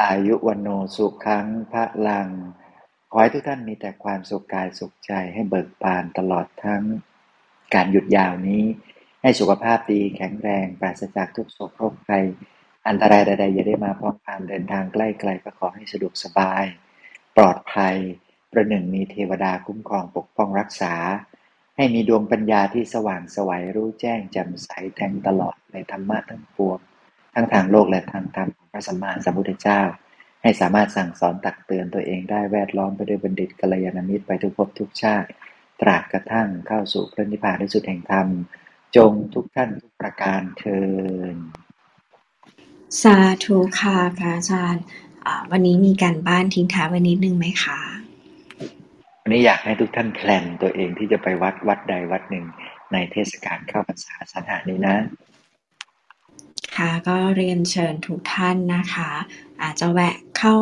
[SPEAKER 2] อายุวันโนสุขังพระลัง ขอให้ทุกท่านมีแต่ความสุขกายสุขใจให้เบิกบานตลอดทั้งการหยุดยาวนี้ ให้สุขภาพดีแข็งแรงปราศจากทุกโศกโรคภัยอันตรายใดๆอย่าได้มาพร้อมการเดินทางใกล้ไกลก็ขอให้สะดวกสบาย ปลอดภัย ประหนึ่งมีเทวดาคุ้มครองปกป้องรักษา ให้มีดวงปัญญาที่สว่างสวัยรู้แจ้งแจ่มใสแทงตลอดในธรรมะทั้งปวงทั้งทางโลกและทางธรรมของพระสัมมาสัมพุทธเจ้า ให้สามารถสั่งสอนตักเตือนตัวเองได้แวดล้อมไปด้วยบัณฑิตกัลยาณมิตรไปทุกภพทุกชาติ ตราบกระทั่งเข้าสู่พระนิพพานที่สุดแห่งธรรม จงทุกท่านทุกประการเทิน
[SPEAKER 3] สาธุค่ะพระอาจารย์วันนี้มีการบ้านทิ้งท้ายไว้นิดนึงไหมคะั
[SPEAKER 2] นนี้อยากให้ทุกท่านแพลนตัวเองที่จะไปวัดวัดใดวัดหนึ่งในเทศกาลเข้าพรรษาสถานนี้นะ
[SPEAKER 3] ค่ะก็เรียนเชิญทุกท่านนะคะ อาจจะแวะเข้า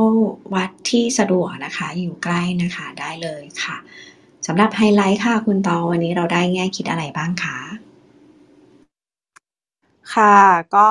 [SPEAKER 3] วัดที่สะดวกนะคะ อยู่ใกล้นะคะได้เลยค่ะสำหรับไฮไลท์ค่ะคุณตอวันนี้เราได้แง่คิดอะไรบ้างคะ
[SPEAKER 5] ค่ะ ก็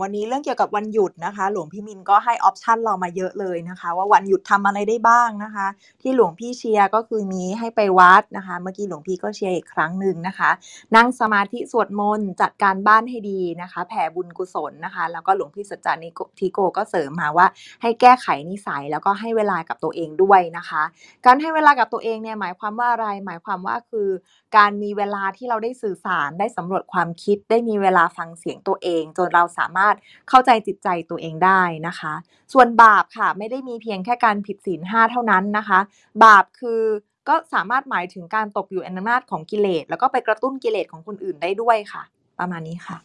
[SPEAKER 5] วันนี้เรื่องเกี่ยวกับวันหยุดนะคะ หลวงพี่มินก็ให้ออปชันเรามาเยอะเลยนะคะ ว่าวันหยุดทำอะไรได้บ้างนะคะ ที่หลวงพี่เชียร์ก็คือมีให้ไปวัดนะคะ เมื่อกี้หลวงพี่ก็เชียร์อีกครั้งหนึ่งนะคะ นั่งสมาธิสวดมนต์จัดการบ้านให้ดีนะคะ แผ่บุญกุศลนะคะ แล้วก็หลวงพี่สัจจานิทิโกก็เสริมมาว่า ให้แก้ไขนิสัยแล้วก็ให้เวลากับตัวเองด้วยนะคะ การให้เวลากับตัวเองเนี่ยหมายความว่าอะไร หมายความว่าคือ การมีเวลาที่เราได้สื่อสารได้สำรวจความคิดได้มีเวลาฟังเสียงตัวเอง จนเราสามารถเข้าใจจิตใจตัวเองได้นะคะ ส่วนบาปค่ะไม่ได้มีเพียงแค่การผิดศีลห้าเท่านั้นนะคะ บาปคือก็สามารถหมายถึงการตกอยู่ในอำนาจของกิเลส แล้วก็ไปกระตุ้นกิเลสของคนอื่นได้ด้วยค่ะ ประมาณนี้ค่ะ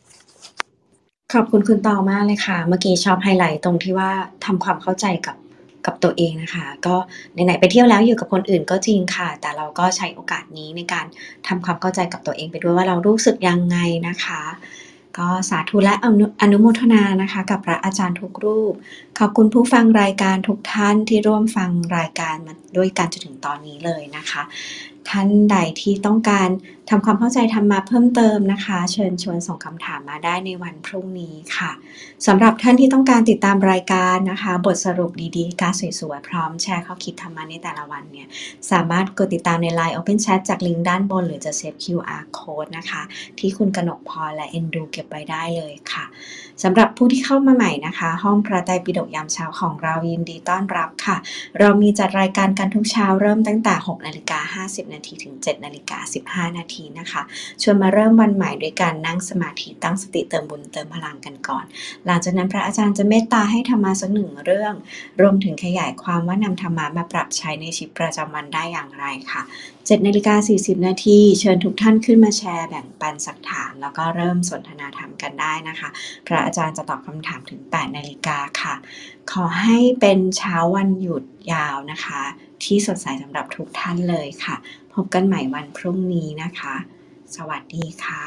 [SPEAKER 3] ขอบคุณคุณต่อมากเลยค่ะ เมื่อกี้ชอบไฮไลท์ตรงที่ว่าทำความเข้าใจกับกับตัวเองนะคะ ก็ไหนๆไปเที่ยวแล้วอยู่กับคนอื่นก็จริงค่ะ แต่เราก็ใช้โอกาสนี้ในการทำความเข้าใจกับตัวเองไปด้วยว่าเรารู้สึกยังไงนะคะ ก็สาธุและอนุโมทนานะคะ กับพระอาจารย์ทุกรูป ขอบคุณผู้ฟังรายการทุกท่านที่ร่วมฟังรายการมาด้วยกันจนถึงตอนนี้เลยนะคะ ท่านใดที่ต้องการทำความเข้าใจธรรมะเพิ่มเติมนะคะ เชิญชวนส่งคำถามมาได้ในวันพรุ่งนี้ค่ะสำหรับท่านที่ต้องการติดตามรายการนะคะ บทสรุปดีๆ การสวยๆพร้อมแชร์ข้อคิดธรรมะในแต่ละวันเนี่ยสามารถกดติดตามใน Line Open Chat จากลิงก์ด้านบน หรือจะเซฟ QR Code นะคะ ที่คุณกนกพรและเอ็นดูเก็บไว้ได้เลยค่ะสำหรับผู้ที่เข้ามาใหม่นะคะ ห้องพระไตรปิฎกยามเช้าของเรายินดีต้อนรับค่ะ เรามีจัดรายการกันทุกเช้าเริ่มตั้งแต่6นาฬิกา50นาาทีถึง7นาฬิกา15 นาทีนะคะชวนมาเริ่มวันใหม่ด้วยการนั่งสมาธิตั้งสติเติมบุญเติมพลังกันก่อน หลังจากนั้นพระอาจารย์จะเมตตาให้ธรรมาสักหนึ่งเรื่อง รวมถึงขยายความว่านำธรรมามาปรับใช้ในชีวิตประจำวันได้อย่างไรค่ะ7นาฬิกา40 นาทีเชิญทุกท่านขึ้นมาแชร์แบ่งปันสักถาม แล้วก็เริ่มสนทนาธรรมกันได้นะคะ พระอาจารย์จะตอบคำถามถึง 8 นาฬิกาค่ะ ขอให้เป็นเช้าวันหยุดยาวนะคะ ที่สดใสสำหรับทุกท่านเลยค่ะ พบกันใหม่วันพรุ่งนี้นะคะ สวัสดีค่ะ